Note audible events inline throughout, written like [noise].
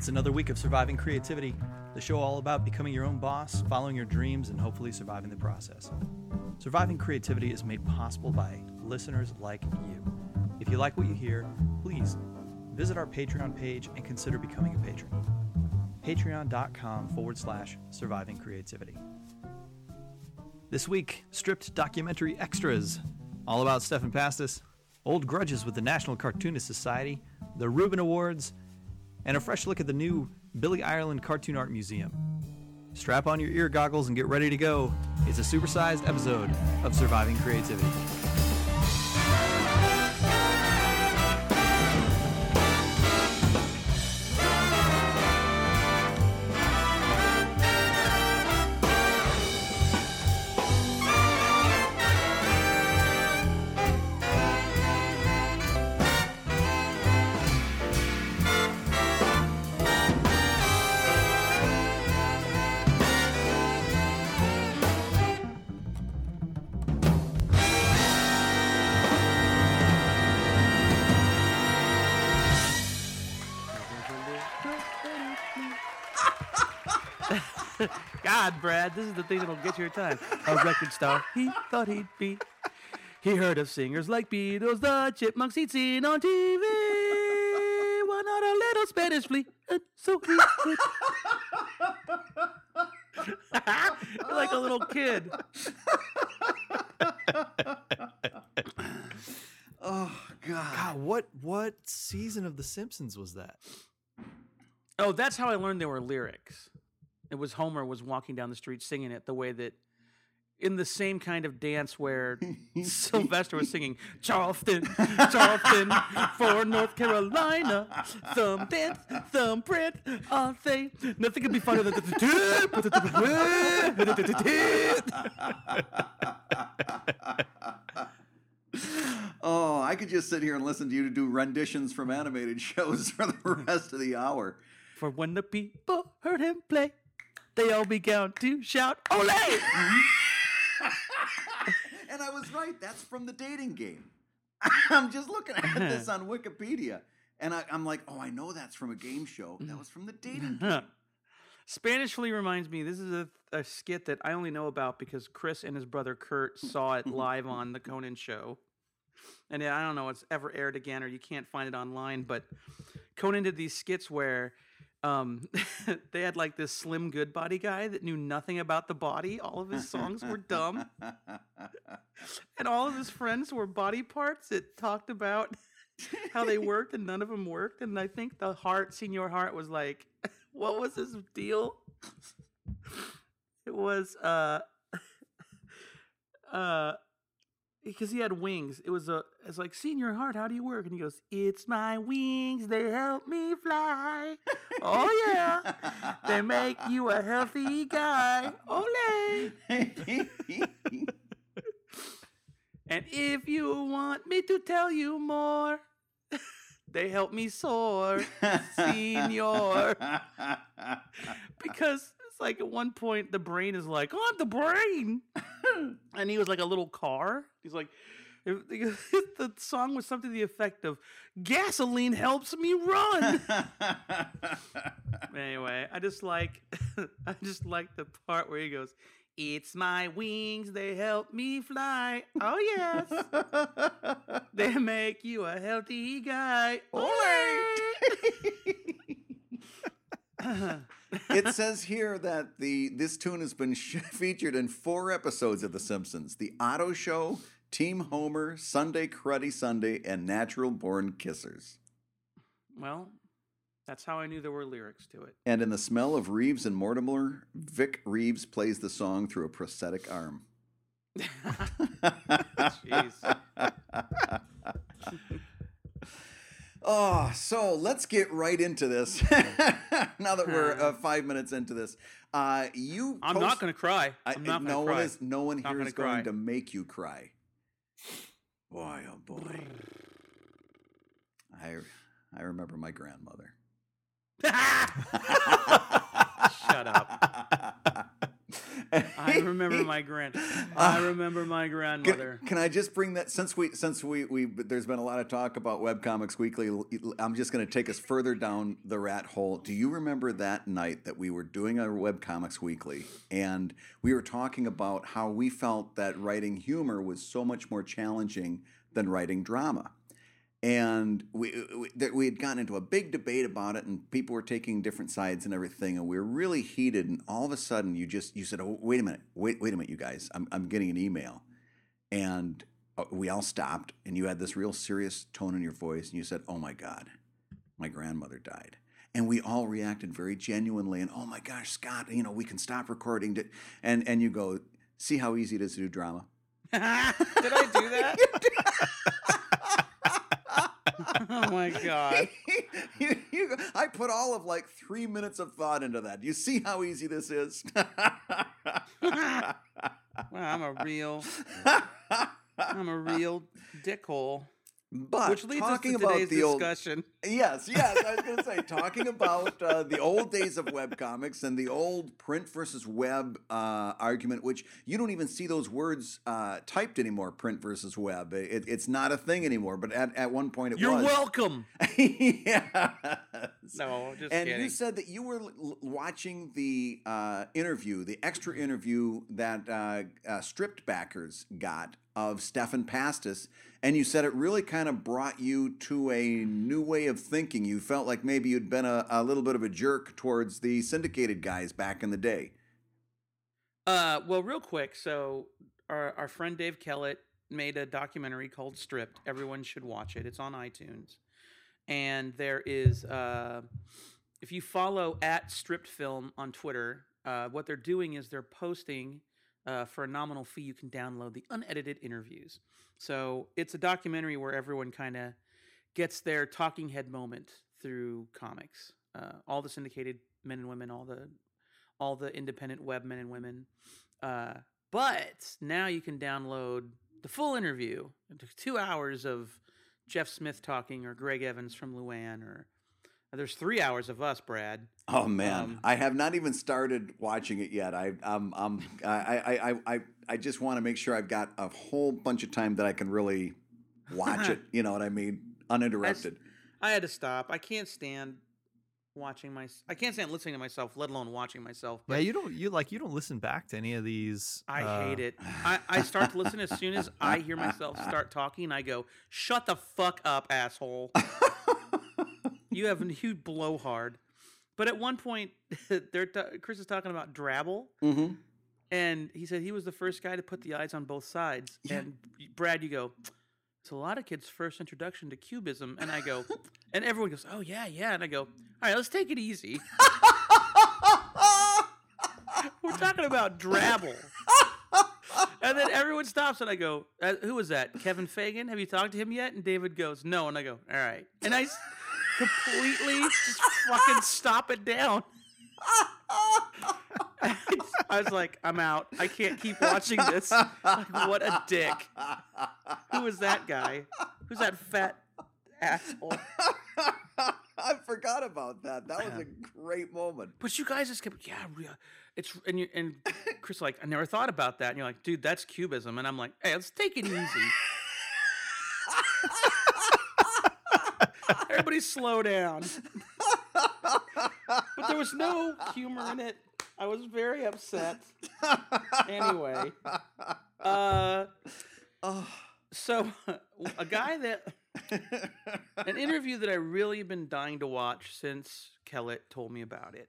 It's another week of Surviving Creativity, the show all about becoming your own boss, following your dreams, and hopefully surviving the process. Surviving Creativity is made possible by listeners like you. If you like what you hear, please visit our Patreon page and consider becoming a patron. Patreon.com forward slash surviving creativity. This week, stripped documentary extras, all about Stephan Pastis, old grudges with the National Cartoonist Society, the Reuben Awards, and a fresh look at the new Billy Ireland Cartoon Art Museum. Strap on your ear goggles and get ready to go. It's a supersized episode of Surviving Creativity. The thing that'll get your time. A record star he thought he'd be. He heard of singers like Beatles, the Chipmunks he'd seen on TV. Why not a little Spanish flea? And so he would. You're [laughs] like a little kid. Oh God. God, what what season of The Simpsons was that? Oh, that's how I learned there were lyrics. It was Homer was walking down the street singing it the way that in the same kind of dance where [laughs] Sylvester was singing Charleston, Charleston for North Carolina. Some dance, some print, all say nothing could be funnier than the Oh, I could just sit here and listen to you to do renditions from animated shows for the rest of the hour. For when the people heard him play, they all began to shout, Ole! [laughs] And I was right. That's from the dating game. [laughs] I'm just looking at uh-huh. this on Wikipedia. And I, I'm like, oh, I know that's from a game show. That was from the dating uh-huh. game. Spanish Flea reminds me, this is a, a skit that I only know about because Chris and his brother Kurt saw it live on the Conan show. And I don't know, if it's ever aired again or you can't find it online, but Conan did these skits where um, [laughs] they had like this Slim Goodbody guy that knew nothing about the body. All of his songs were dumb. And all of his friends were body parts that talked about [laughs] how they worked and none of them worked. And I think the heart, Senior Heart, was like, [laughs] what was his deal? It was uh uh because he had wings. It was a it's like Senior Heart, how do you work? And he goes, It's my wings, they help me fly. oh yeah. They make you a healthy guy. Ole. [laughs] And if you want me to tell you more, they help me soar, senior. Because it's like at one point the brain is like, I'm the brain. [laughs] and he was like a little car. He's like, [laughs] the song was something to the effect of gasoline helps me run. [laughs] anyway, I just like [laughs] I just like the part where he goes, "It's my wings, they help me fly." Oh yes, they make you a healthy guy. Ole! It says here that the this tune has been sh- [laughs] featured in four episodes of The Simpsons: The Otto Show, Team Homer, Sunday Cruddy Sunday, and Natural Born Kissers. well, that's how I knew there were lyrics to it. And in the smell of Reeves and Mortimer, Vic Reeves plays the song through a prosthetic arm. [laughs] Jeez. [laughs] Oh, so let's get right into this. [laughs] now that we're uh, five minutes into this, uh, you. I'm post- not going to cry. I'm not no going to one cry. is. No one Not here going cry. to make you cry. Boy, oh boy. I I remember my grandmother. [laughs] Shut up. [laughs] I remember my grand. I uh, remember my Can, grandmother. can I just bring that since we since we we there's been a lot of talk about Webcomics Weekly. I'm just going to take us further down the rat hole. Do you remember that night that we were doing our Webcomics Weekly and we were talking about how we felt that writing humor was so much more challenging than writing drama? And we, we we had gotten into a big debate about it and people were taking different sides and everything and we were really heated and all of a sudden you just you said oh wait a minute wait wait a minute you guys i'm, I'm getting an email. And uh, we all stopped and you had this real serious tone in your voice and you said oh my god my grandmother died. And we all reacted very genuinely and oh my gosh scott you know we can stop recording. To, and and you go see how easy it is to do drama. [laughs] Did I do that? [laughs] oh my god. [laughs] you, you, I put all of like three minutes of thought into that. You see how easy this is? [laughs] Wow, I'm a real [laughs] I'm a real dickhole. But Which leads us talking to about the old discussion. yes, yes, I was going to say [laughs] talking about uh, the old days of web comics and the old print versus web uh, argument, which you don't even see those words uh, typed anymore. Print versus web, it, it's not a thing anymore. But at, at one point it You're was. welcome. [laughs] yes. No, just and kidding. you said that you were l- l- watching the uh, interview, the extra interview that uh, uh, stripped backers got of Stephan Pastis, and you said it really kind of brought you to a new way of thinking. You felt like maybe you'd been a, a little bit of a jerk towards the syndicated guys back in the day. Uh, well, real quick. So, our our friend Dave Kellett made a documentary called Stripped. Everyone should watch it. It's on iTunes, and there is, uh, if you follow at Stripped Film on Twitter, uh, what they're doing is they're posting. Uh, for a nominal fee, you can download the unedited interviews. So it's a documentary where everyone kind of gets their talking head moment through comics. Uh, all the syndicated men and women, all the all the independent web men and women. Uh, but now you can download the full interview, It took two hours of Jeff Smith talking, or Greg Evans from Luann, or there's three hours of us, Brad. Oh man, Um, I have not even started watching it yet. I um um I I I I, I just want to make sure I've got a whole bunch of time that I can really watch it. [laughs] You know what I mean? Uninterrupted. I had to stop. I can't stand watching my. I can't stand listening to myself, let alone watching myself. Yeah, But you don't you like you don't listen back to any of these. I uh, hate it. [sighs] I, I start to listen as soon as I hear myself start talking. I go, "Shut the fuck up, asshole! [laughs] you have you huge blowhard." But at one point, [laughs] they're ta- Chris is talking about Drabble, Mm-hmm. And he said he was the first guy to put the eyes on both sides. Yeah. And Brad, you go, it's a lot of kids' first introduction to cubism. And I go, [laughs] and everyone goes, oh, yeah, yeah. And I go, all right, let's take it easy. [laughs] We're talking about Drabble. and then everyone stops, and I go, uh, who was that? Kevin Fagan? Have you talked to him yet? And David goes, no. And I go, all right. And I completely just fucking stop it down. [laughs] I was like, I'm out. I can't keep watching this. [laughs] Like, what a dick. Who is that guy? Who's that fat asshole? I forgot about that. That was a um, great moment. But you guys just kept, yeah, it's and you and Chris like, I never thought about that. And you're like, dude, that's cubism. And I'm like, hey, let's take it easy. [laughs] Everybody slow down. but there was no humor in it. I was very upset. Anyway, [laughs] uh, Oh. so a guy that an interview that I really been dying to watch since Kellett told me about it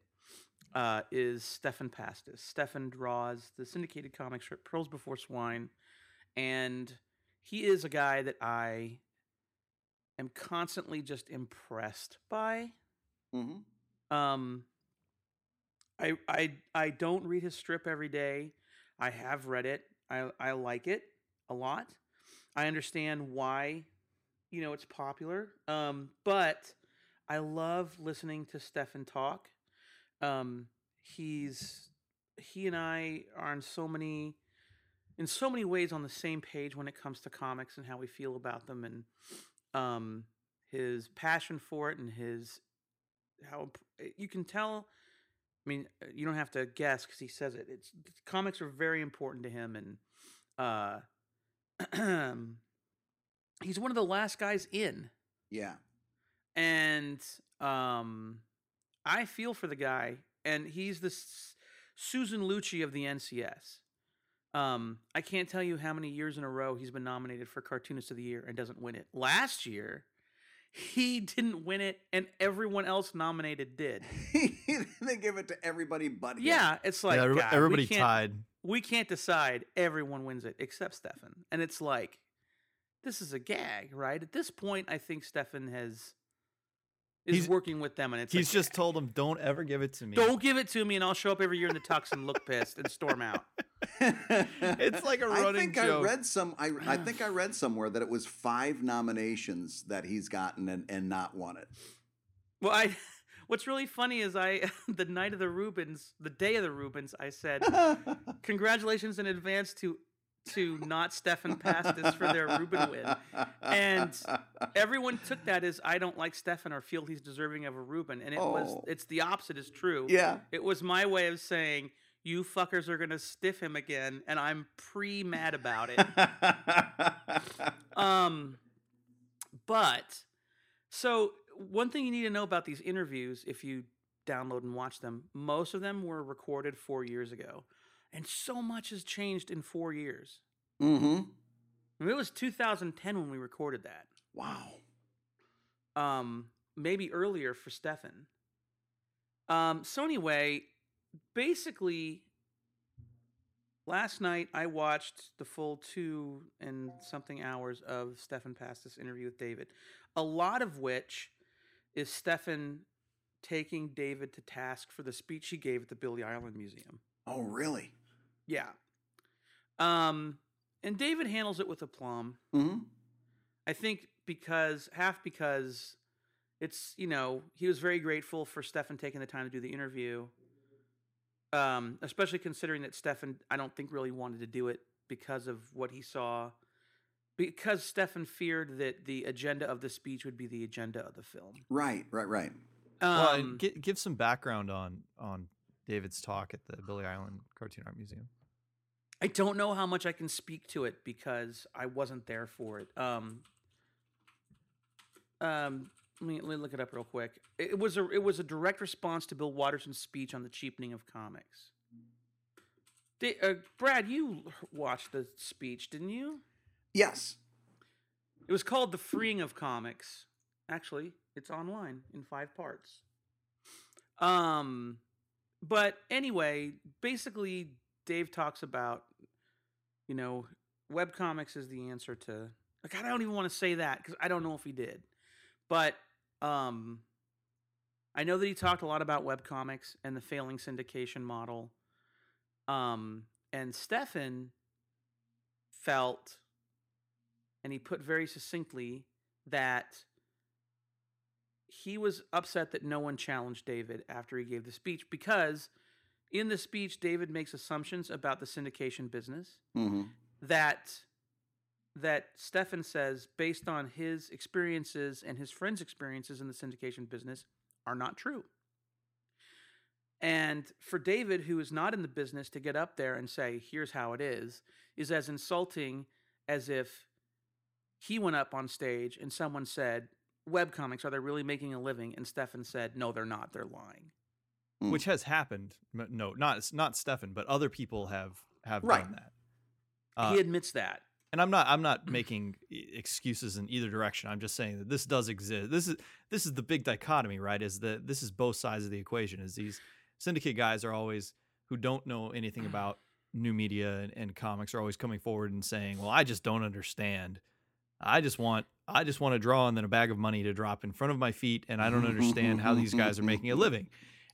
uh, is Stephan Pastis. Stephan draws the syndicated comic strip Pearls Before Swine, and he is a guy that I am constantly just impressed by. hmm Um, I I I don't read his strip every day. I have read it. I I like it a lot. I understand why, you know, it's popular. Um, but I love listening to Stephan talk. Um, he's he and I are in so many in so many ways on the same page when it comes to comics and how we feel about them and um his passion for it and his how you can tell I mean, uh, you don't have to guess because he says it. It's comics are very important to him, and uh, [clears throat] he's one of the last guys in. Yeah. and um, I feel for the guy, and he's the S- Susan Lucci of the NCS. Um, I can't tell you how many years in a row he's been nominated for Cartoonist of the Year and doesn't win it. Last year, he didn't win it, and everyone else nominated did. [laughs] they give it to everybody but him. Yeah, it's like yeah, everyb- God, everybody can't- tied. we can't decide everyone wins it except Stephan. And it's like, this is a gag, right? At this point, I think Stephan has is He's- working with them, and it's He's like, just told them, "Don't ever give it to me." don't give it to me, and I'll show up every year in the tux and look pissed and storm out. [laughs] It's like a I running think joke. I read some. I, I think I read [clears throat] somewhere that it was five nominations that he's gotten and, and not won it. Well, I. [laughs] What's really funny is I, [laughs] the night of the Reubens, the day of the Reubens, I said, congratulations in advance to to not Stephan Pastis for their Reuben win. And everyone took that as I don't like Stephan or feel he's deserving of a Reuben, and it was Oh. it's the opposite is true. yeah. It was my way of saying you fuckers are gonna stiff him again, and I'm pre mad about it. [laughs] um, but so one thing you need to know about these interviews, if you download and watch them, most of them were recorded four years ago, and so much has changed in four years. mm-hmm. I mean, it was 2010 when we recorded that. Wow. um, maybe earlier for Stephan. Um, so anyway, basically, last night I watched the full two and something hours of Stephan Pastis interview with David. A lot of which is Stephan taking David to task for the speech he gave at the Billy Ireland Museum. Oh, really? Yeah. Um, and David handles it with aplomb. Mm-hmm. I think because half because it's you know he was very grateful for Stephan taking the time to do the interview, um, especially considering that Stephan I don't think really wanted to do it because of what he saw, because Stephan feared that the agenda of the speech would be the agenda of the film. Right, right, right. well, Um, and gi- give some background on on David's talk at the Billy Ireland Cartoon Art Museum. I don't know how much I can speak to it because I wasn't there for it. Um, um, let me, let me look it up real quick. It, it was a it was a direct response to Bill Watterson's speech on the cheapening of comics. Da- uh, Brad, you watched the speech, didn't you? Yes. It was called "The Freeing of Comics." Actually, it's online in five parts. Um, but anyway, basically, Dave talks about, you know, webcomics is the answer to. Like, I don't even want to say that because I don't know if he did, but um, I know that he talked a lot about webcomics and the failing syndication model. Um, and Stephan felt and he put very succinctly that he was upset that no one challenged David after he gave the speech because in the speech David makes assumptions about the syndication business Mm-hmm. that that Stephan says based on his experiences and his friends' experiences in the syndication business are not true. And for David, who is not in the business, to get up there and say, here's how it is, is as insulting as if he went up on stage and someone said, Webcomics, are they really making a living? And Stephan said, No, they're not. They're lying. Mm. which has happened. No, not not Stephan, but other people have have Right. done that. Uh, he admits that. and I'm not I'm not making excuses in either direction. I'm just saying that this does exist. This is this is the big dichotomy, right? Is that this is both sides of the equation. Is these syndicate guys are always who don't know anything [sighs] about new media and, and comics are always coming forward and saying, "Well, I just don't understand. I just want I just want to draw and then a bag of money to drop in front of my feet, and I don't understand how these guys are making a living."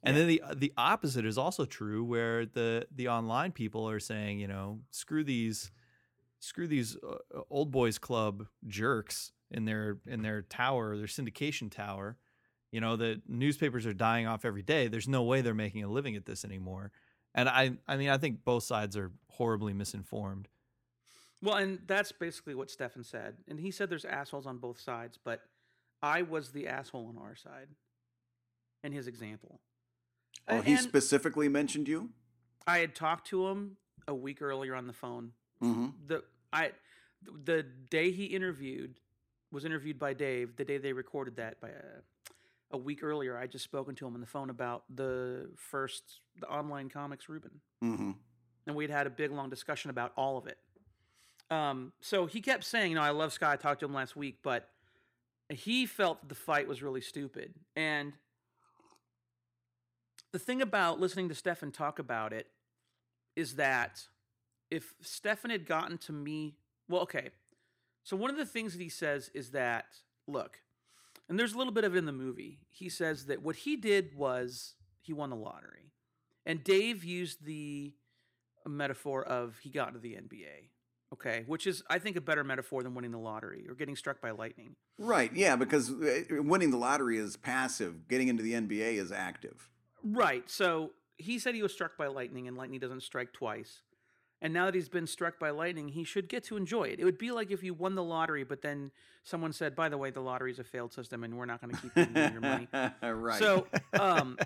And then the the opposite is also true, where the the online people are saying, you know, screw these, screw these uh, old boys club jerks in their in their tower, their syndication tower. You know, the newspapers are dying off every day. There's no way they're making a living at this anymore. And I I mean, I think both sides are horribly misinformed. Well, and that's basically what Stephan said. And he said there's assholes on both sides, but I was the asshole on our side in his example. Oh, he specifically mentioned you. I had talked to him a week earlier on the phone. Mm-hmm. The I the day he interviewed was interviewed by Dave. The day they recorded that by a, a week earlier, I just spoken to him on the phone about the first the online comics Reuben, Mm-hmm. and we'd had a big long discussion about all of it. Um, so he kept saying, "You know, I love Sky. I talked to him last week, but he felt the fight was really stupid." And the thing about listening to Stephan talk about it is that if Stephan had gotten to me, well, okay. So one of the things that he says is that, look, and there's a little bit of it in the movie. He says that what he did was he won the lottery. And Dave used the metaphor of he got to the NBA. Okay, which is I think a better metaphor than winning the lottery or getting struck by lightning. Right. Yeah, because uh, winning the lottery is passive. Getting into the NBA is active. Right. So he said he was struck by lightning, and lightning doesn't strike twice. And now that he's been struck by lightning, he should get to enjoy it. It would be like if you won the lottery, but then someone said, "By the way, the lottery is a failed system, and we're not going to keep you your money." [laughs] right. So, um,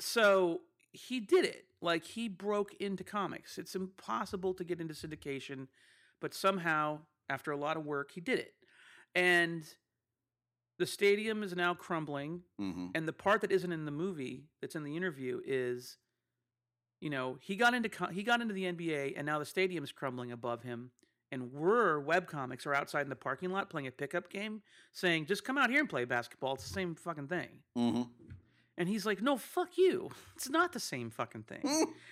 so he did it. Like he broke into comics. It's impossible to get into syndication, but somehow, after a lot of work, he did it. And the stadium is now crumbling. hmm And the part that isn't in the movie, that's in the interview, is, you know, he got into he got into the NBA, and now the stadium's crumbling above him. And we're webcomics are outside in the parking lot playing a pickup game, saying, "Just come out here and play basketball. It's the same fucking thing." hmm And he's like, "No, fuck you. It's not the same fucking thing." [laughs]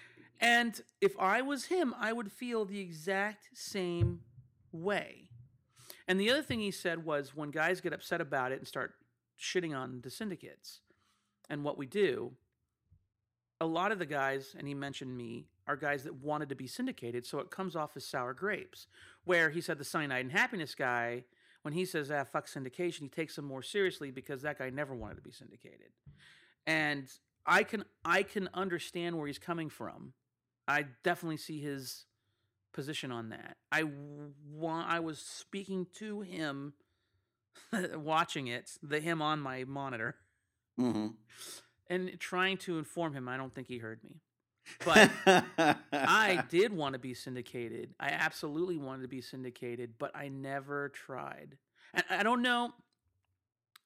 And if I was him, I would feel the exact same way. And the other thing he said was when guys get upset about it and start shitting on the syndicates and what we do, a lot of the guys, and he mentioned me, are guys that wanted to be syndicated, so it comes off as sour grapes. Where he said the cyanide and happiness guy, when he says, ah, fuck syndication, he takes them more seriously because that guy never wanted to be syndicated. And I can I can understand where he's coming from. I definitely see his position on that. I want I was speaking to him [laughs] watching it, the him on my monitor hmm and trying to inform him. I don't think he heard me. But I [laughs] did want to be syndicated. I absolutely wanted to be syndicated, but I never tried. And I don't know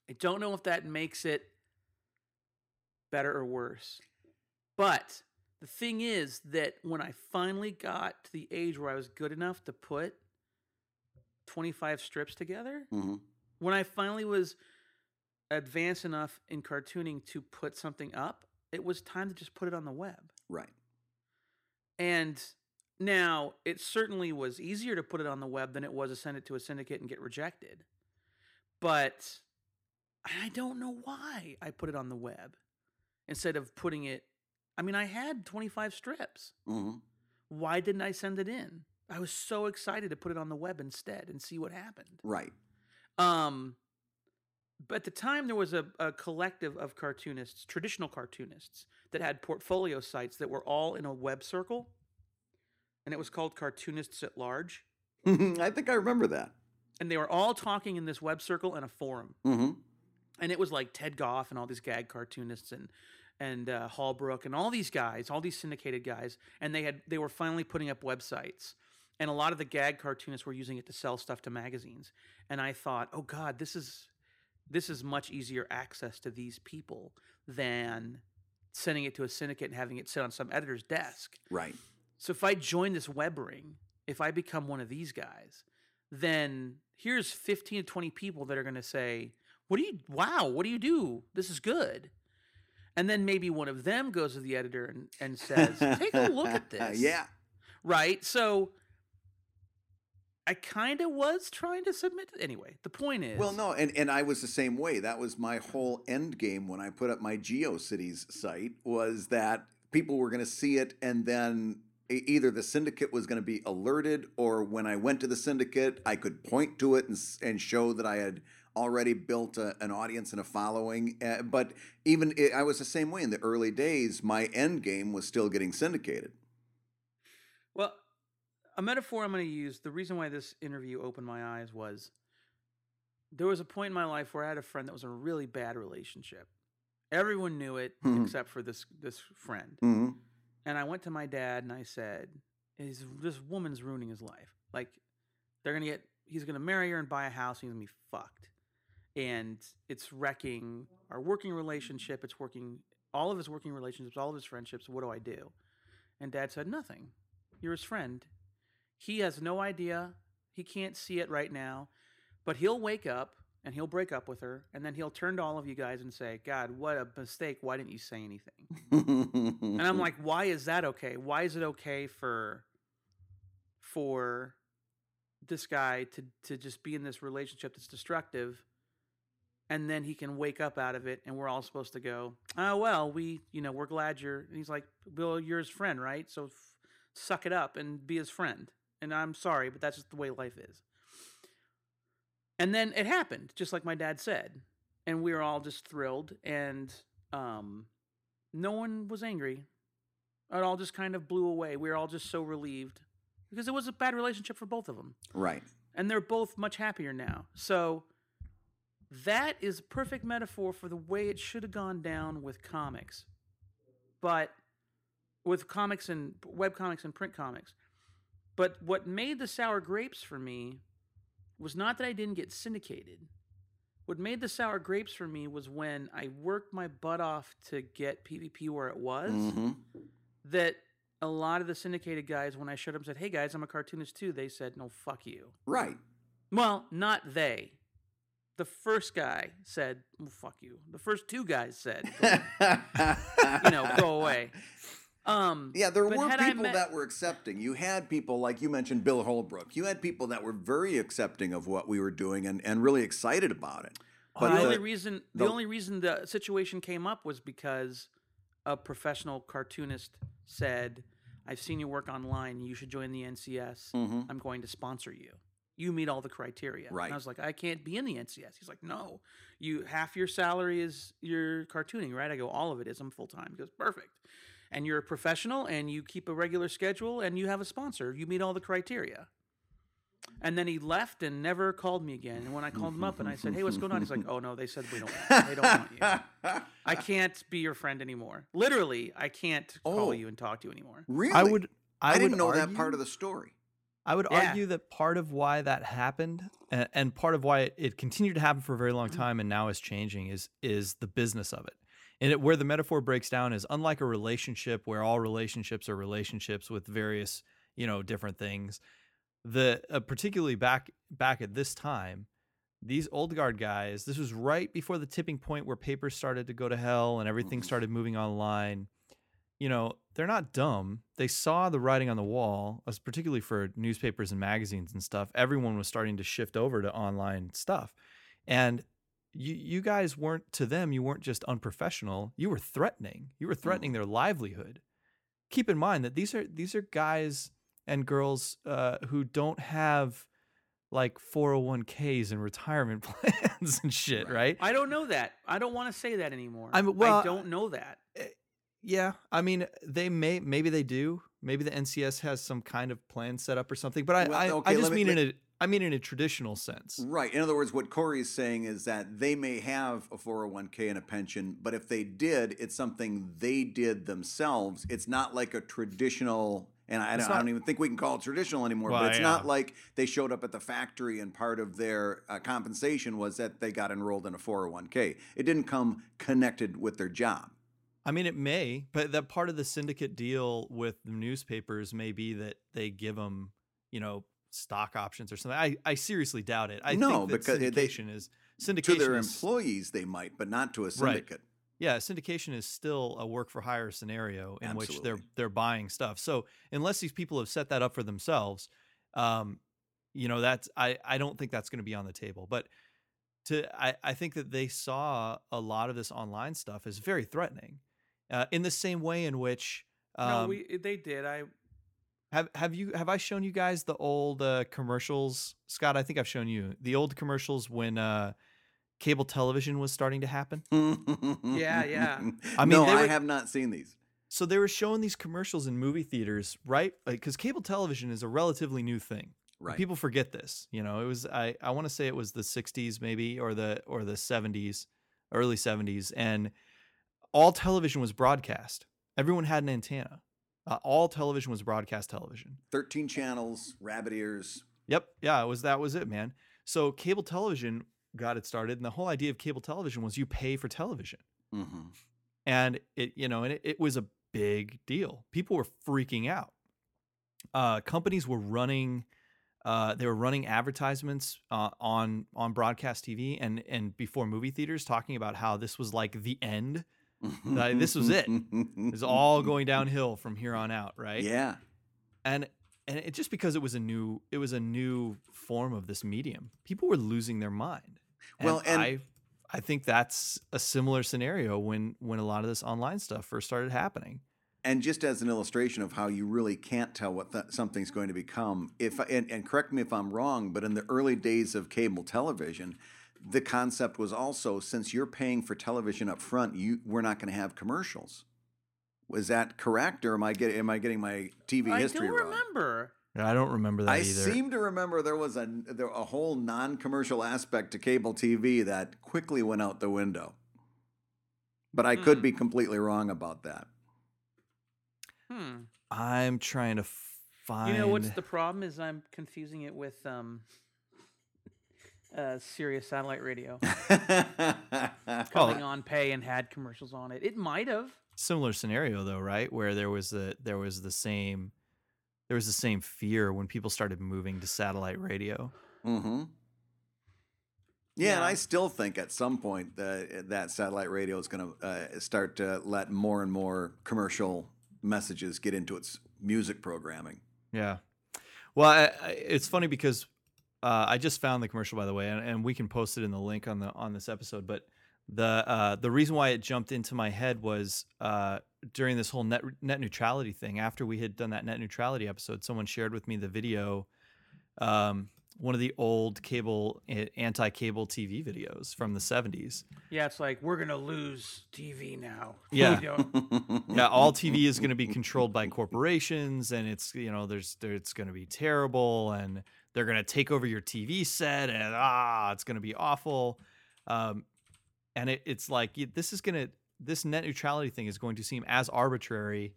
I don't know if that makes it better or worse. But the thing is that when I finally got to the age where I was good enough to put 25 strips together, hmm when I finally was advanced enough in cartooning to put something up, it was time to just put it on the web. Right. And now it certainly was easier to put it on the web than it was to send it to a syndicate and get rejected. But I don't know why I put it on the web instead of putting it. I mean, I had 25 strips. hmm Why didn't I send it in? I was so excited to put it on the web instead and see what happened. Right. Um, but at the time, there was a, a collective of cartoonists, traditional cartoonists, that had portfolio sites that were all in a web circle, and it was called Cartoonists at Large. [laughs] I think I remember that. And they were all talking in this web circle in a forum, hmm and it was like Ted Goff and all these gag cartoonists and and uh, Holbrook and all these guys, all these syndicated guys, and they had they were finally putting up websites, and a lot of the gag cartoonists were using it to sell stuff to magazines. And I thought, oh God, this is this is much easier access to these people than sending it to a syndicate and having it sit on some editor's desk. Right. So if I join this web ring, if I become one of these guys, then here's 15 to 20 people that are going to say, "What do you wow, what do you do? This is good." And then maybe one of them goes to the editor and, and says, "Take a look at [laughs] this." yeah. Right? So I kind of was trying to submit anyway. The point is Well, no, and, and I was the same way. That was my whole end game when I put up my GeoCities site was that people were going to see it and then either the syndicate was going to be alerted or when I went to the syndicate, I could point to it and, and show that I had already built a, an audience and a following. Uh, but even i I was the same way in the early days. My end game was still getting syndicated. Well, a metaphor I'm going to use, the reason why this interview opened my eyes was there was a point in my life where I had a friend that was in a really bad relationship. Everyone knew it Mhm. except for this this friend. hmm And I went to my dad and I said, "Is this woman's ruining his life? Like, they're gonna get. He's gonna marry her and buy a house. And he's gonna be fucked, and it's wrecking our working relationship. It's working all of his working relationships, all of his friendships. What do I do?" And Dad said, "Nothing. You're his friend. He has no idea. He can't see it right now, but he'll wake up." And he'll break up with her, and then he'll turn to all of you guys and say, "God, what a mistake! Why didn't you say anything?" and I'm like, why is that okay? Why is it okay for for this guy to to just be in this relationship that's destructive, and then he can wake up out of it, and we're all supposed to go, oh well, we you know we're glad you're. And he's like, Bill, you're his friend, right? So f- suck it up and be his friend. And I'm sorry, but that's just the way life is. And then it happened, just like my dad said, and we were all just thrilled, and um, no one was angry. It all just kind of blew away. We were all just so relieved because it was a bad relationship for both of them, right. and they're both much happier now. So that is a perfect metaphor for the way it should have gone down with comics, but with comics and web comics and print comics. But what made the sour grapes for me was not that I didn't get syndicated. What made the sour grapes for me was when I worked my butt off to get PvP where it was. hmm That a lot of the syndicated guys, when I showed up and said, "Hey guys, I'm a cartoonist too," they said, "No, fuck you." Right. Well, not they. The first guy said, "Fuck you." The first two guys said, "You know, go [laughs] away." Um, Yeah, there were people met- that were accepting. You had people like you mentioned, Bill Holbrook. You had people that were very accepting of what we were doing and, and really excited about it. But the the- only reason the, the- only reason the situation came up was because a professional cartoonist said, "I've seen you work online. You should join the NCS. Mhm. I'm going to sponsor you. You meet all the criteria." Right. And I was like, "I can't be in the NCS." He's like, "No, you half your salary is your cartooning, right?" I go, "All of it is. I'm full time." He goes, "Perfect." And you're a professional, and you keep a regular schedule, and you have a sponsor. You meet all the criteria. And then he left and never called me again. And when I called him up and I said, "Hey, what's going on?" He's like, "Oh no, they said we don't. They don't want you. I can't be your friend anymore. Literally, I can't Oh. call you and talk to you anymore." really? I would. I, I, didn't would know that part of the story. I would Yeah. argue that part of why that happened, and, and part of why it, it continued to happen for a very long Mm-hmm. time, and now is changing, is is the business of it. And it, where the metaphor breaks down is unlike a relationship where all relationships are relationships with various, you know, different things. The uh, particularly back back at this time, these old guard guys. This was right before the tipping point where papers started to go to hell and everything Mhm. started moving online you know, they're not dumb. They saw the writing on the wall, as particularly for newspapers and magazines and stuff. Everyone was starting to shift over to online stuff. And you you guys weren't to them, you weren't just unprofessional. You were threatening. You were threatening their livelihood. Keep in mind that these are these are guys and girls uh, who don't have like 401ks and retirement [laughs] plans and shit, right? I don't know that. I don't want to say that anymore. I'm- well, I don't know that. Yeah, I mean, they may, maybe they do. Maybe the NCS has some kind of plan set up or something. But I, Well, I, okay, I let just me- mean let- in a, I mean in a traditional sense. Right. In other words, what Corey is saying is that they may have a 401k and a pension, but if they did, it's something they did themselves. It's not like a traditional, and I, don't, I don't even think we can call it traditional anymore, Well, but it's yeah. not like they showed up at the factory and part of their uh, compensation was that they got enrolled in a 401k. It didn't come connected with their job. I mean, it may, but that part of the syndicate deal with the newspapers may be that they give them, you know, stock options or something. I, I seriously doubt it. I No, because they- syndication is syndication To their is, employees, they might, but not to a syndicate. yeah, syndication is still a work for hire scenario in which they're they're buying stuff. So unless these people have set that up for themselves, um, you know, that's I I don't think that's going to be on the table. But to I I think that they saw a lot of this online stuff as very threatening, uh, in the same way in which. Um, no, we they did. I have have you have I shown you guys the old uh, commercials, Scott? I think I've shown you the old commercials when uh, cable television was starting to happen. Yeah, yeah. I mean, no, they I have not seen these. So they were showing these commercials in movie theaters, right? Because cable television is a relatively new thing. Right. People forget this. You know, it was I I want to say it was the '60s maybe or the or the '70s, early '70s, and all television was broadcast. Everyone had an antenna. Uh, all television was broadcast television. 13 channels, rabbit ears. Yep. Yeah, it was that was it, man. So cable television got it started, and the whole idea of cable television was you pay for television, Mm-hmm. and it you know, and it, it was a big deal. People were freaking out. Uh, companies were running, uh, they were running advertisements uh, on on broadcast TV and and before movie theaters, talking about how this was like the end. Like, this was it. It's all going downhill from here on out, right? Yeah. and and it just because it was a new it was a new form of this medium people were losing their mind Well, and- i i think that's a similar scenario when when a lot of this online stuff first started happening And just as an illustration of how you really can't tell what th- something's going to become, if and, and correct me if I'm wrong, but in the early days of cable television, the concept was also since you're paying for television up front, you we're not going to have commercials. Was that correct, or am I getting am I getting my TV I history I don't wrong? remember. i don't remember that I either seem to remember there was a there, a whole non-commercial aspect to cable TV that quickly went out the window. But I could Hmm. be completely wrong about that. Hmm. i'm trying to find You know what's the problem is I'm confusing it with um uh Sirius satellite radio [laughs] coming on pay and had commercials on it. It might have. similar scenario though right where there was the there was the same there was the same fear when people started moving to satellite radio Mm-hmm. Yeah, and I still think at some point that that satellite radio is going to uh, start to let more and more commercial messages get into its music programming. Yeah. Well, I, I, it's funny because uh, I just found the commercial, by the way, and, and we can post it in the link on the on this episode. But the uh, the reason why it jumped into my head was uh, during this whole net net neutrality thing. After we had done that net neutrality episode, someone shared with me the video, um, one of the old cable anti cable TV videos from the seventies. Yeah, it's like we're gonna lose TV now. [laughs] Yeah. Yeah, all TV is going to be controlled by corporations, and it's you know there's there, it's going to be terrible, and they're going to take over your TV set, and ah, it's going to be awful. Um, and it, it's like this is going to this net neutrality thing is going to seem as arbitrary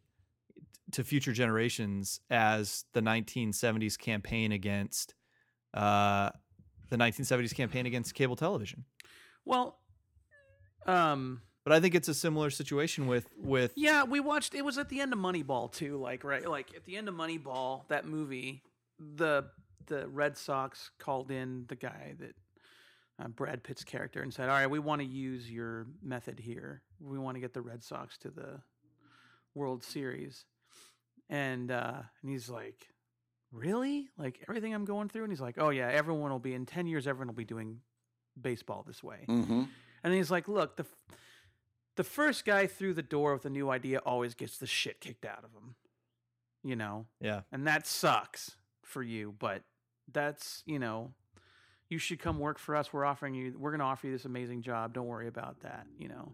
to future generations as the 1970s campaign against uh, the 1970s campaign against cable television. well, um, But I think it's a similar situation with with yeah, we watched. It was at the end of Moneyball too. Like right, like at the end of Moneyball, that movie, the the Red Sox called in the guy that uh, Brad Pitt's character and said, "All right, we want to use your method here. We want to get the Red Sox to the World Series." And uh, and he's like, "Really? Like everything I'm going through?" And he's like, "Oh yeah, everyone will be in ten years. Everyone will be doing baseball this way." mm-hmm. And he's like, "Look, the f- the first guy through the door with a new idea always gets the shit kicked out of him, you know, yeah and that sucks for you. But that's you know, you should come work for us. We're offering you, we're going to offer you this amazing job. Don't worry about that. You know,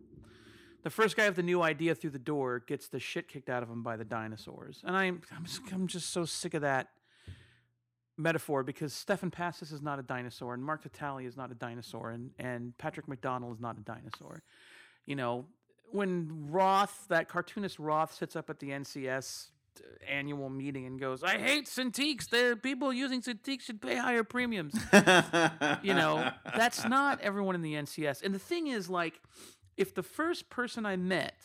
the first guy with the new idea through the door gets the shit kicked out of him by the dinosaurs, and I'm I'm just, I'm just so sick of that." metaphor because Stephan Pastis is not a dinosaur and Mark Tatulli is not a dinosaur and, and Patrick McDonnell is not a dinosaur. You know, when Roth, that cartoonist Roth, sits up at the NCS annual meeting and goes, I hate Cintiqs. The people using Cintiqs should pay higher premiums. you know, [laughs] that's not everyone in the NCS. And the thing is, like, if the first person I met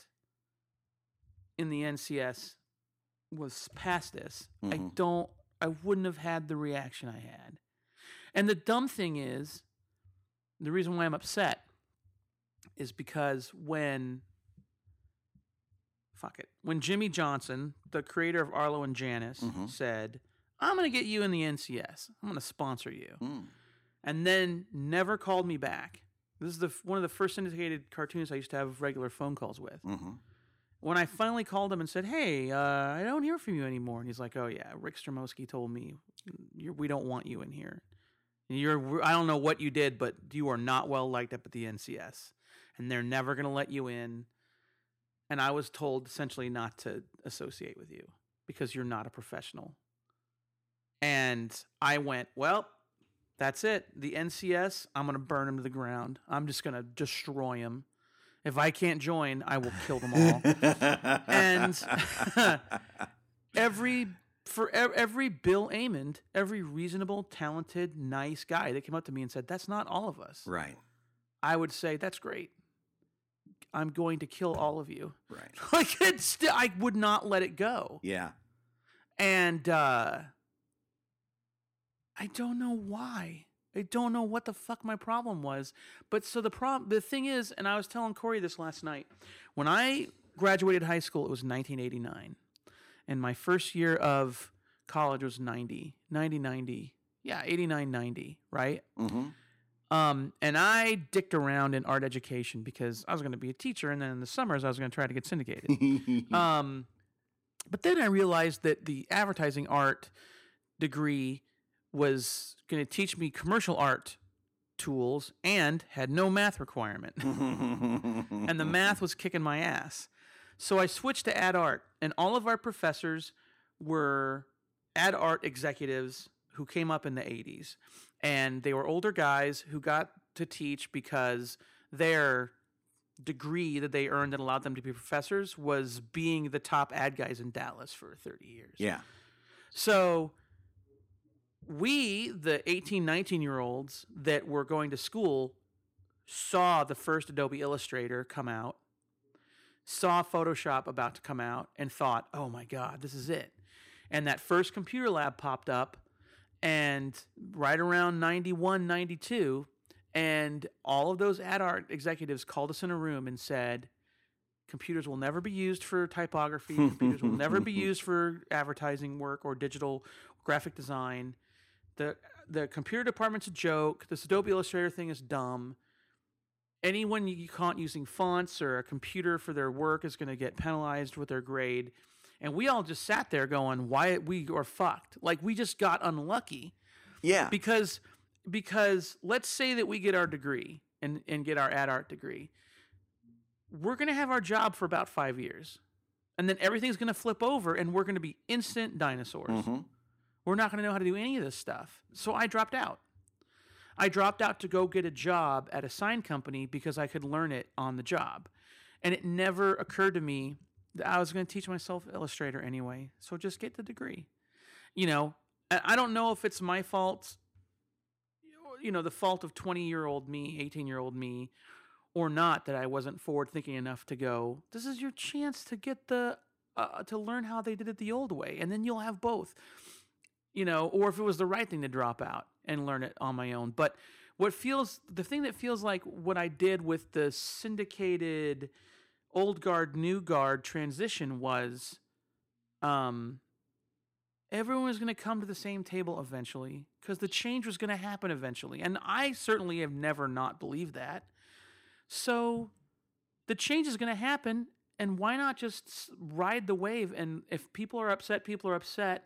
in the NCS was Pastis, I Mhm. don't, I wouldn't have had the reaction I had. And the dumb thing is, the reason why I'm upset is because when, fuck it, when Jimmy Johnson, the creator of Arlo and Janis, Mhm. said, I'm going to get you in the NCS, I'm going to sponsor you Mm. and then never called me back. This is the one of the first syndicated cartoonists I used to have regular phone calls with. Mhm. When I finally called him and said, "Hey, uh, I don't hear from you anymore," and he's like, "Oh yeah, Rick Stromoski told me you're, we don't want you in here. You're I don't know what you did, but you are not well liked up at the NCS, and they're never going to let you in." And I was told essentially not to associate with you because you're not a professional. And I went, well, that's it. The NCS, I'm going to burn them to the ground. I'm just going to destroy them. If I can't join, I will kill them all. and [laughs] every for every Bill Amend, every reasonable, talented, nice guy that came up to me and said, "That's not all of us," right, I would say, "That's great. I'm going to kill all of you." right, [laughs] Like it's still, I would not let it go. yeah, And uh I don't know why. I don't know what the fuck my problem was. But so the problem the thing is, and I was telling Corey this last night, when I graduated high school, it was 1989. And my first year of college was 90, 90, 90. Yeah, 89, 90, right? hmm Um, and I dicked around in art education because I was going to be a teacher, and then in the summers I was going to try to get syndicated. [laughs] Um, but then I realized that the advertising art degree was going to teach me commercial art tools and had no math requirement. [laughs] and the math was kicking my ass. So I switched to ad art, and all of our professors were ad art executives who came up in the 80s. And they were older guys who got to teach because their degree that they earned and allowed them to be professors was being the top ad guys in Dallas for 30 years. yeah, So we, the 18, 19 year olds that were going to school, saw the first Adobe Illustrator come out, saw Photoshop about to come out, and thought, oh my God, this is it. And that first computer lab popped up, and right around 91, 92, and all of those ad art executives called us in a room and said, computers will never be used for typography, hmm. computers will never be [laughs] used for advertising work or digital graphic design. The the computer department's a joke. This Adobe Illustrator thing is dumb. Anyone you caught using fonts or a computer for their work is going to get penalized with their grade. And we all just sat there going, "Why we are fucked? Like we just got unlucky." yeah, because because let's say that we get our degree and and get our ad art degree. We're going to have our job for about 5 years. And then everything's going to flip over and we're going to be instant dinosaurs. Mhm. we're not going to know how to do any of this stuff. So i dropped out. I dropped out to go get a job at a sign company because i could learn it on the job. And it never occurred to me i was going to teach myself illustrator anyway so just get the degree. You know I don't know if it's my fault you know the fault of 20 year old me 18 year old me or not that i wasn't forward thinking enough to go. This is your chance to get the uh, to learn how they did it the old way and then you'll have both. You know or if it was the right thing to drop out and learn it on my own. But what feels the thing that feels like what i did with the syndicated old guard new guard transition was um everyone was going to come to the same table eventually because the change was going to happen eventually. And I certainly have never not believed that. So the change is going to happen. And why not just ride the wave? And if people are upset, people are upset.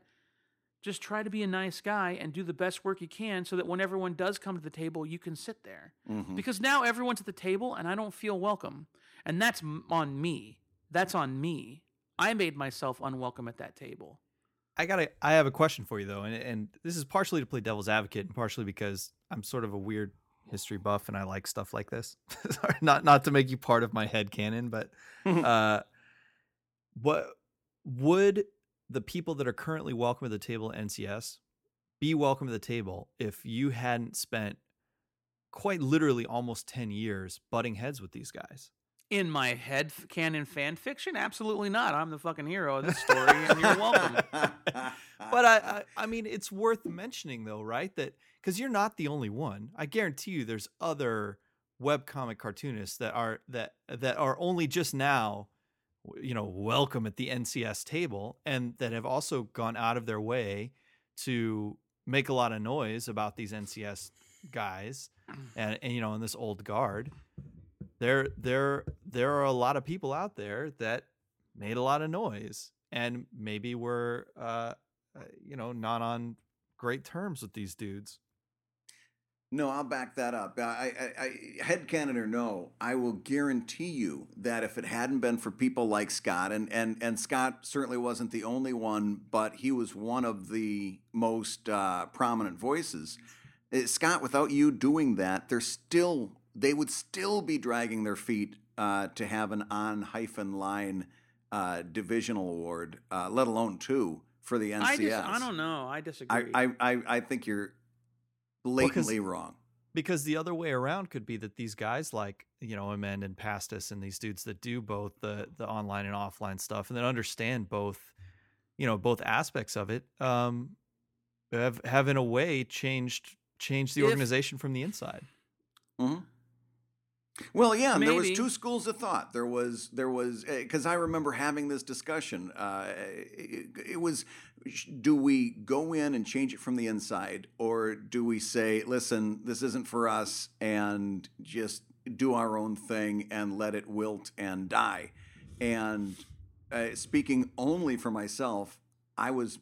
Just try to be a nice guy and do the best work you can so that when everyone does come to the table, you can sit there. Mhm. Because now everyone's at the table and I don't feel welcome. And that's on me. That's on me. I made myself unwelcome at that table. I gotta. I have a question for you though, and and this is partially to play devil's advocate, and partially because I'm sort of a weird history buff and I like stuff like this. [laughs] Sorry, not not to make you part of my head canon, but [laughs] uh, what would the people that are currently welcome at the table at NCS be welcome to the table if you hadn't spent quite literally almost ten years butting heads with these guys? In my head canon fan fiction? Absolutely not. I'm the fucking hero of this story and you're welcome. [laughs] But I, I i mean it's worth mentioning though right that because you're not the only one. I guarantee you there's other webcomic cartoonists that are that that are only just now you know welcome at the ncs table and that have also gone out of their way to make a lot of noise about these ncs guys [clears throat] and, and you know in this old guard there there there are a lot of people out there that made a lot of noise and maybe were uh, uh you know not on great terms with these dudes No, I'll back that up. I, I, I headcanon or no, I will guarantee you that if it hadn't been for people like Scott, and, and, and Scott certainly wasn't the only one, but he was one of the most uh, prominent voices. Uh, Scott, without you doing that, they're still they would still be dragging their feet uh, to have an on hyphen line uh, divisional award, uh, let alone two for the NCS. I, dis- I don't know. I disagree. I, I, I, I think you're blatantly wrong. because the other way around could be that these guys like you know Amend and Pastis and these dudes that do both the the online and offline stuff and that understand both you know both aspects of it um have have in a way changed changed the If- organization from the inside hmm Well, yeah, and there was two schools of thought. There was there was because I remember having this discussion. Uh, it, it was, do we go in and change it from the inside, or do we say, listen, this isn't for us, and just do our own thing and let it wilt and die? And uh, speaking only for myself, I was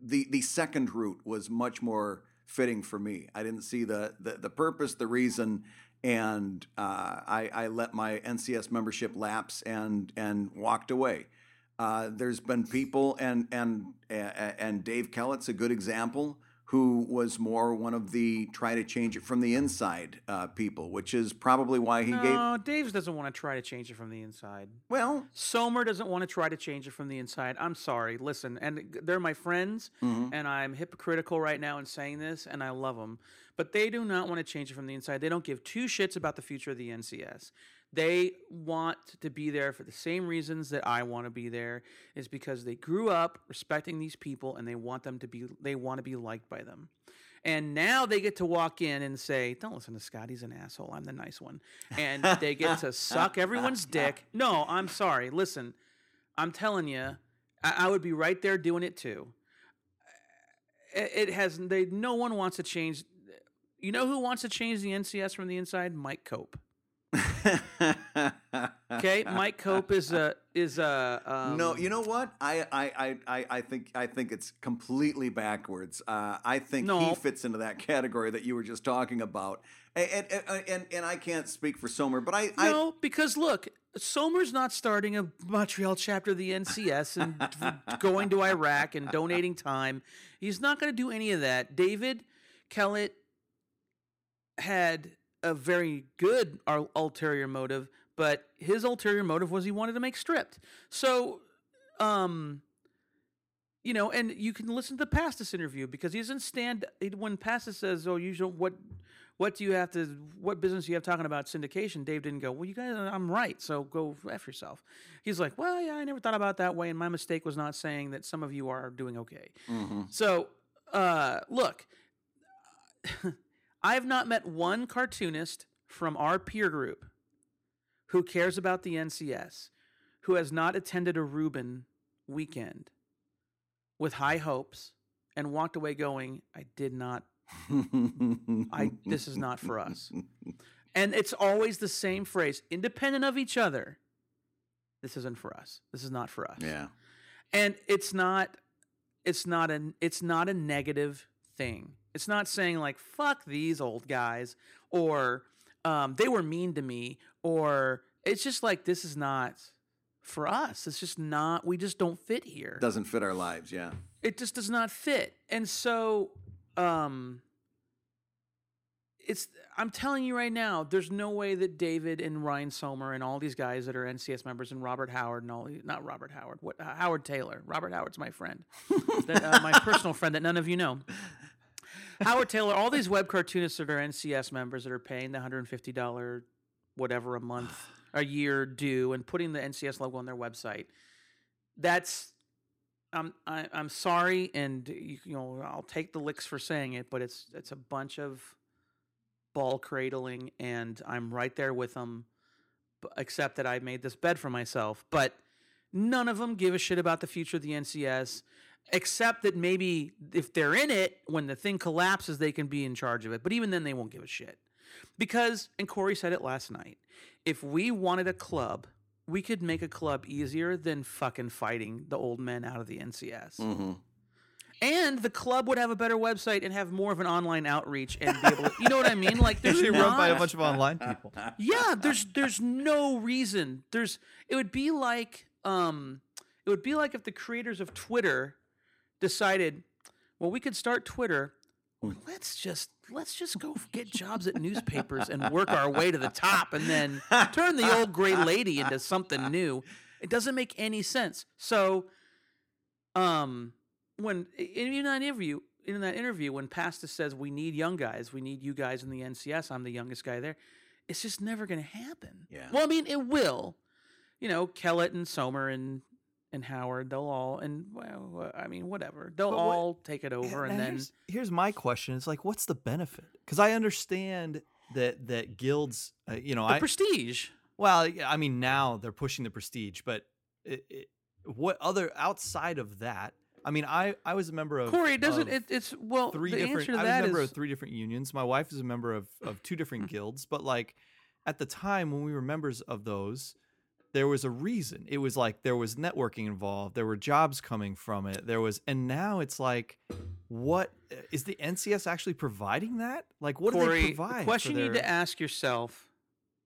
the the second route was much more fitting for me. I didn't see the the, the purpose, the reason, and uh, I, I let my NCS membership lapse and and walked away. Uh, there's been people and and and Dave Kellett's a good example who was more one of the try to change it from the inside uh, people, which is probably why he gave. no, Dave doesn't want to try to change it from the inside. Well, Sohmer doesn't want to try to change it from the inside. I'm sorry. Listen, and they're my friends, mhm. and I'm hypocritical right now in saying this, and I love them. But they do not want to change it from the inside. They don't give two shits about the future of the NCS. They want to be there for the same reasons that I want to be there is because they grew up respecting these people and they want them to be they want to be liked by them. And now they get to walk in and say, "Don't listen to Scott. He's an asshole. I'm the nice one." And they get to suck everyone's [laughs] dick. No, I'm sorry. Listen, I'm telling you, I, I would be right there doing it too. It, it has. They. No one wants to change. You know who wants to change the NCS from the inside? Mike Cope. Okay, Mike Cope is a is a. Um, no, you know what? I, I, I, I, I think I think it's completely backwards. Uh, I think he fits into that category that you were just talking about. And and and, and I can't speak for Sohmer, but I, I No, because look, Sohmer's not starting a Montreal chapter of the NCS and [laughs] going to Iraq and donating time. He's not going to do any of that. David Kellett had a very good ul- ulterior motive, but his ulterior motive was he wanted to make stripped. So, um, you know, and you can listen to the Pastis interview because he doesn't stand when Pastis says, "Oh, you don't what." What do you have to? What business do you have talking about syndication? Dave didn't go. Well, you guys, I'm right. So go f yourself. He's like, well, yeah, I never thought about that way, and my mistake was not saying that some of you are doing okay. Mhm. So, uh, look, I have not met one cartoonist from our peer group who cares about the NCS who has not attended a Reuben weekend with high hopes and walked away going, I did not, I, this is not for us. And it's always the same phrase, independent of each other. This isn't for us. This is not for us yeah. and it's not it's not an it's not a negative thing it's not saying like fuck these old guys or um, they were mean to me or it's just like this is not for us it's just not we just don't fit here Doesn't fit our lives. Yeah. it just does not fit and so um it's i'm telling you right now there's no way that david and ryan sohmer and all these guys that are ncs members and robert howard and all not robert howard what uh, howard taylor robert howard's my friend that, uh, my [laughs] personal friend that none of you know howard taylor all these web cartoonists that are ncs members that are paying the $150 whatever a month a year due and putting the ncs logo on their website that's I'm I, I'm sorry, and you, you know I'll take the licks for saying it, but it's it's a bunch of ball cradling, and I'm right there with them. Except that I made this bed for myself, but none of them give a shit about the future of the NCS. Except that maybe if they're in it, when the thing collapses, they can be in charge of it. But even then, they won't give a shit. Because, and Corey said it last night, if we wanted a club, we could make a club easier than fucking fighting the old men out of the NCS. hmm And the club would have a better website and have more of an online outreach and be able to, you know what I mean? Like there's Usually run by a bunch of online people. [laughs] yeah, there's there's no reason. There's it would be like um it would be like if the creators of Twitter decided, well, we could start Twitter let's just let's just go get jobs at newspapers and work our way to the top and then turn the old gray lady into something new. It doesn't make any sense. So um when in that interview in that interview when Pastis says we need young guys, we need you guys in the NCS, I'm the youngest guy there. It's just never going to happen. Yeah. Well, I mean, it will. You know, Kellett and Sohmer and and Howard, they'll all and well, I mean, whatever. They'll what- all take it over, Yeah, and then here's, here's my question: It's like, what's the benefit? Because I understand that that guilds, uh, you know, the I prestige. well, I mean, now they're pushing the prestige, but it, it, what other outside of that? I mean, I I was a member of Corey, it doesn't of it, it's well. three different. I was a member is of three different unions. My wife is a member of of two different [laughs] guilds, but like at the time when we were members of those, there was a reason. It was like there was networking involved. There were jobs coming from it. There was, and now it's like, what is the NCS actually providing that? Like, what do Corey. they provide? the for question you need to ask yourself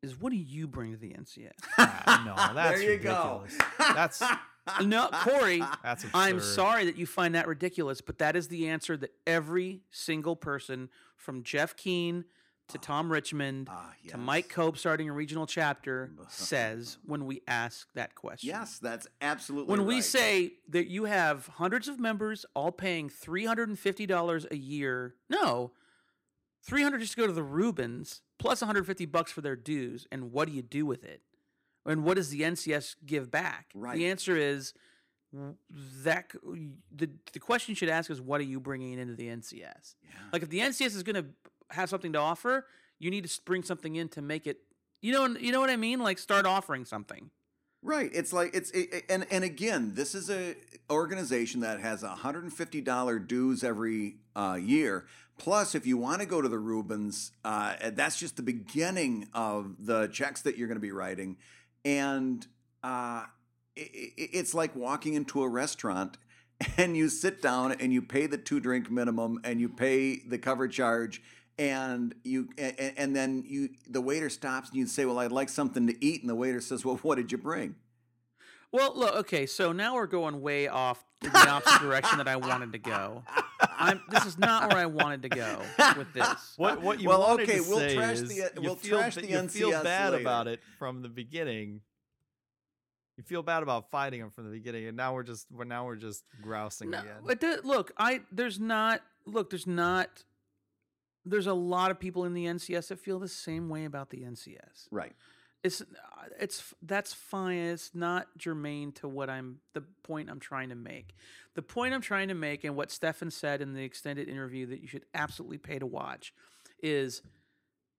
is, what do you bring to the NCS? [laughs] Ah, no, [laughs] that's there you go. ridiculous. That's [laughs] no, Corey. that's absurd. I'm sorry that you find that ridiculous, but that is the answer that every single person from Jeff Keane to Tom Richmond Ah, to Mike yes. Cope starting a regional chapter [laughs] says when we ask that question. Yes, that's absolutely When we say that you have hundreds of members all paying $350 a year, no, 300 just to go to the Reubens plus 150 bucks for their dues, and what do you do with it? And what does the NCS give back? Right. The answer is that the the question you should ask is what are you bringing into the NCS? Yeah. Like if the NCS is going to have something to offer, you need to bring something in to make it. You know, you know what I mean? Like start offering something. Right. It's like it's it, it- and and again, this is a organization that has a hundred and fifty dollar dues every uh, year. Plus, if you want to go to the Reubens, uh, that's just the beginning of the checks that you're going to be writing, and uh, i i it's like walking into a restaurant [laughs] and you sit down and you pay the two drink minimum and you pay the cover charge and you and, and then you the waiter stops and you say well i'd like something to eat and the waiter says well what did you bring Well, look, okay, so now we're going way off in the opposite direction that I wanted to go. I'm, this is not where I wanted to go with this. [laughs] What what you Well, wanted okay, to we'll say trash is the- uh, you we'll feel, trash the you feel bad later. about it from the beginning. You feel bad about fighting him from the beginning, and now we're just we're now we're just grousing No, again. it does, look, I there's not look, there's not there's a lot of people in the NCS that feel the same way about the NCS. right It's uh, it's that's fine. It's not germane to what I'm the point I'm trying to make. The point I'm trying to make and what Stephan said in the extended interview that you should absolutely pay to watch is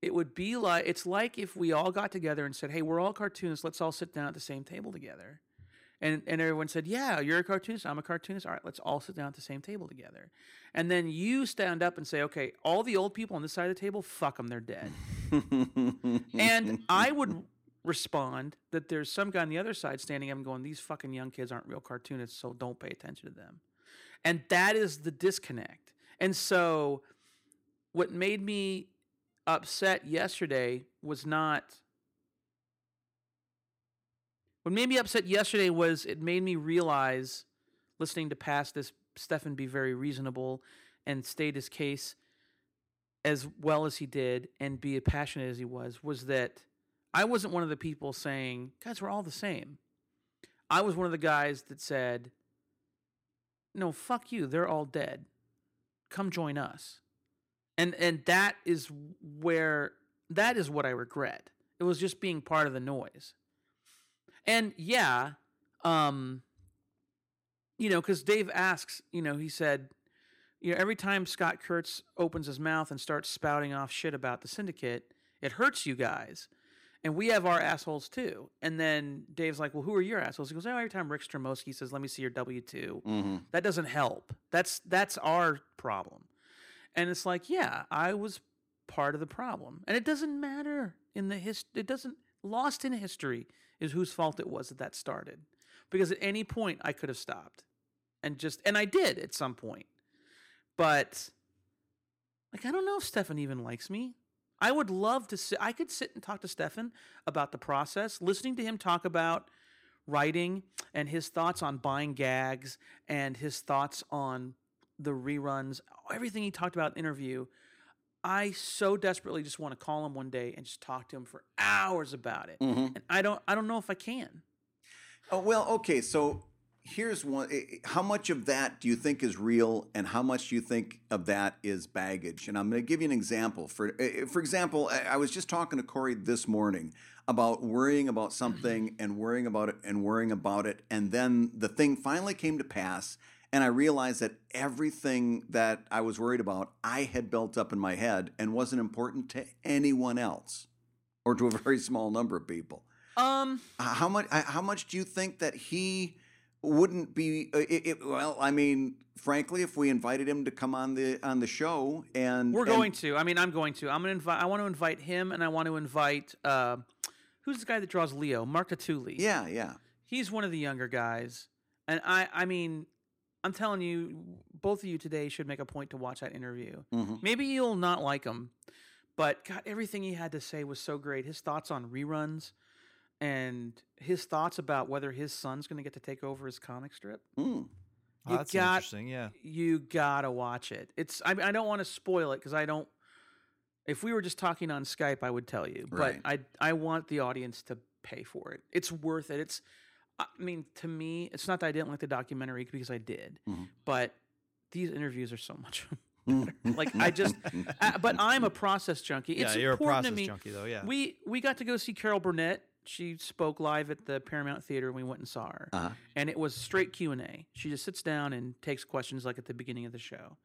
it would be like it's like if we all got together and said, "Hey, we're all cartoonists. Let's all sit down at the same table together." And and everyone said, "Yeah, you're a cartoonist. I'm a cartoonist. All right, let's all sit down at the same table together." And then you stand up and say, "Okay, all the old people on this side of the table, fuck them. They're dead." [laughs] and I would respond that there's some guy on the other side standing up and going, "These fucking young kids aren't real cartoonists, so don't pay attention to them." And that is the disconnect. And so, what made me upset yesterday was not. What made me upset yesterday was it made me realize, listening to past this Stefan be very reasonable and state his case as well as he did and be as passionate as he was, was that I wasn't one of the people saying, guys, we're all the same. I was one of the guys that said, no, fuck you. They're all dead. Come join us. And and that is where that is what I regret. It was just being part of the noise. And yeah, um you know, cuz Dave asks, you know, he said, you know, every time Scott Kurtz opens his mouth and starts spouting off shit about the syndicate, it hurts you guys. And we have our assholes too. And then Dave's like, well, who are your assholes? He goes, oh, every time Rick Stromoski says, let me see your W 2, hmm that doesn't help. That's that's our problem. And it's like, yeah, I was part of the problem. And it doesn't matter in the history, it doesn't lost in history is whose fault it was that that started. Because at any point I could have stopped. And just and I did at some point. But like I don't know if Stephan even likes me. I would love to sit I could sit and talk to Stephan about the process, listening to him talk about writing and his thoughts on buying gags and his thoughts on the reruns, everything he talked about in interview. I so desperately just want to call him one day and just talk to him for hours about it. Mhm. And I don't I don't know if I can. Oh, well, okay. So here's one. eh, eh, How much of that do you think is real, and how much do you think of that is baggage? And I'm going to give you an example. For eh, for example, I I was just talking to Corey this morning about worrying about something and worrying about it and worrying about it, and then the thing finally came to pass. And I realized that everything that I was worried about, I had built up in my head and wasn't important to anyone else or to a [laughs] very small number of people. Um How much? How much do you think that he wouldn't be? Uh, it, it, well, I mean, frankly, if we invited him to come on the on the show, and We're and- going to. I mean, I'm going to. I'm going to invite. I want to invite him, and I want to invite. Uh, who's the guy that draws Lio? Mark Tatulli. Yeah, yeah. he's one of the younger guys, and I. I mean, I'm telling you, both of you today should make a point to watch that interview. hmm Maybe you'll not like him, but God, everything he had to say was so great. His thoughts on reruns, and his thoughts about whether his son's going to get to take over his comic strip. Mm. Oh, that's got- interesting. Yeah. you gotta watch it. It's I, I don't want to spoil it because I don't. If we were just talking on Skype, I would tell you, Right. but I I want the audience to pay for it. It's worth it. It's I mean to me, it's not that I didn't like the documentary because I did, Mhm. but these interviews are so much [laughs] better. like I just, [laughs] I, but I'm a process junkie. It's yeah, you're a important process to me. junkie, though. Yeah. We we got to go see Carol Burnett. She spoke live at the Paramount Theater, and we went and saw her Uh-huh. and it was straight q&a she just sits down and takes questions like at the beginning of the show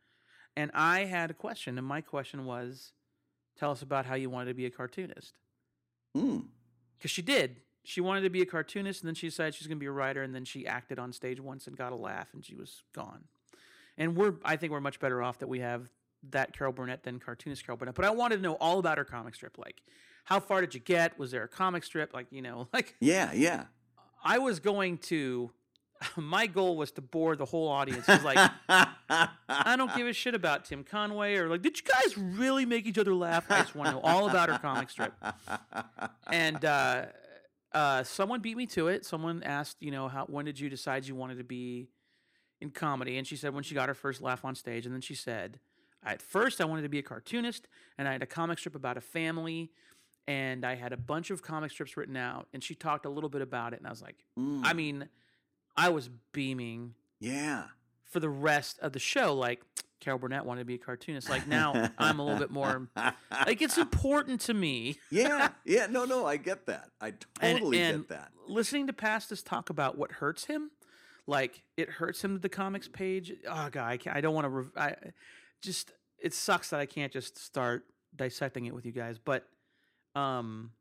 and i had a question and my question was tell us about how you wanted to be a cartoonist Mm. because she did she wanted to be a cartoonist and then she decided she's going to be a writer and then she acted on stage once and got a laugh and she was gone and we're i think we're much better off that we have that carol burnett than cartoonist carol burnett but i wanted to know all about her comic strip like how far did you get was there a comic strip like you know [laughs] like Yeah, yeah. I was going to. [laughs] My goal was to bore the whole audience. It was like, [laughs] I don't give a shit about Tim Conway or like, did you guys really make each other laugh? I just want to know all about her comic strip. And uh, uh, someone beat me to it. Someone asked, you know, how when did you decide you wanted to be in comedy? And she said when she got her first laugh on stage. And then she said, at first I wanted to be a cartoonist, and I had a comic strip about a family. And I had a bunch of comic strips written out, and she talked a little bit about it, and I was like, Mm. I mean, I was beaming yeah. for the rest of the show. Like Carol Burnett wanted to be a cartoonist. Like now, I'm a little bit more like it's [laughs] important to me. yeah, [laughs] yeah. No, no, I get that. I And- totally and get that. Listening to Pastis talk about what hurts him, like it hurts him that the comics page. Oh god, I, can't, I don't want to. Rev- I just it sucks that I can't just start dissecting it with you guys. But um,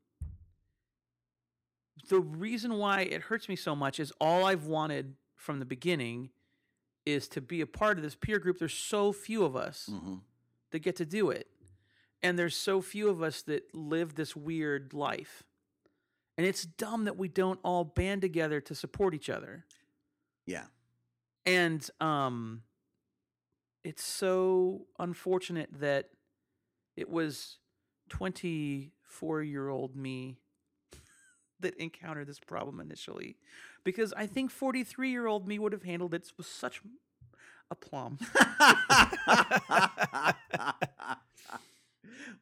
the reason why it hurts me so much is all I've wanted from the beginning is to be a part of this peer group. There's so few of us hmm that get to do it. And there's so few of us that live this weird life. And it's dumb that we don't all band together to support each other. Yeah. And um it's so unfortunate that it was 24-year-old me [laughs] that encountered this problem initially because I think 43-year-old me would have handled it with such aplomb. [laughs]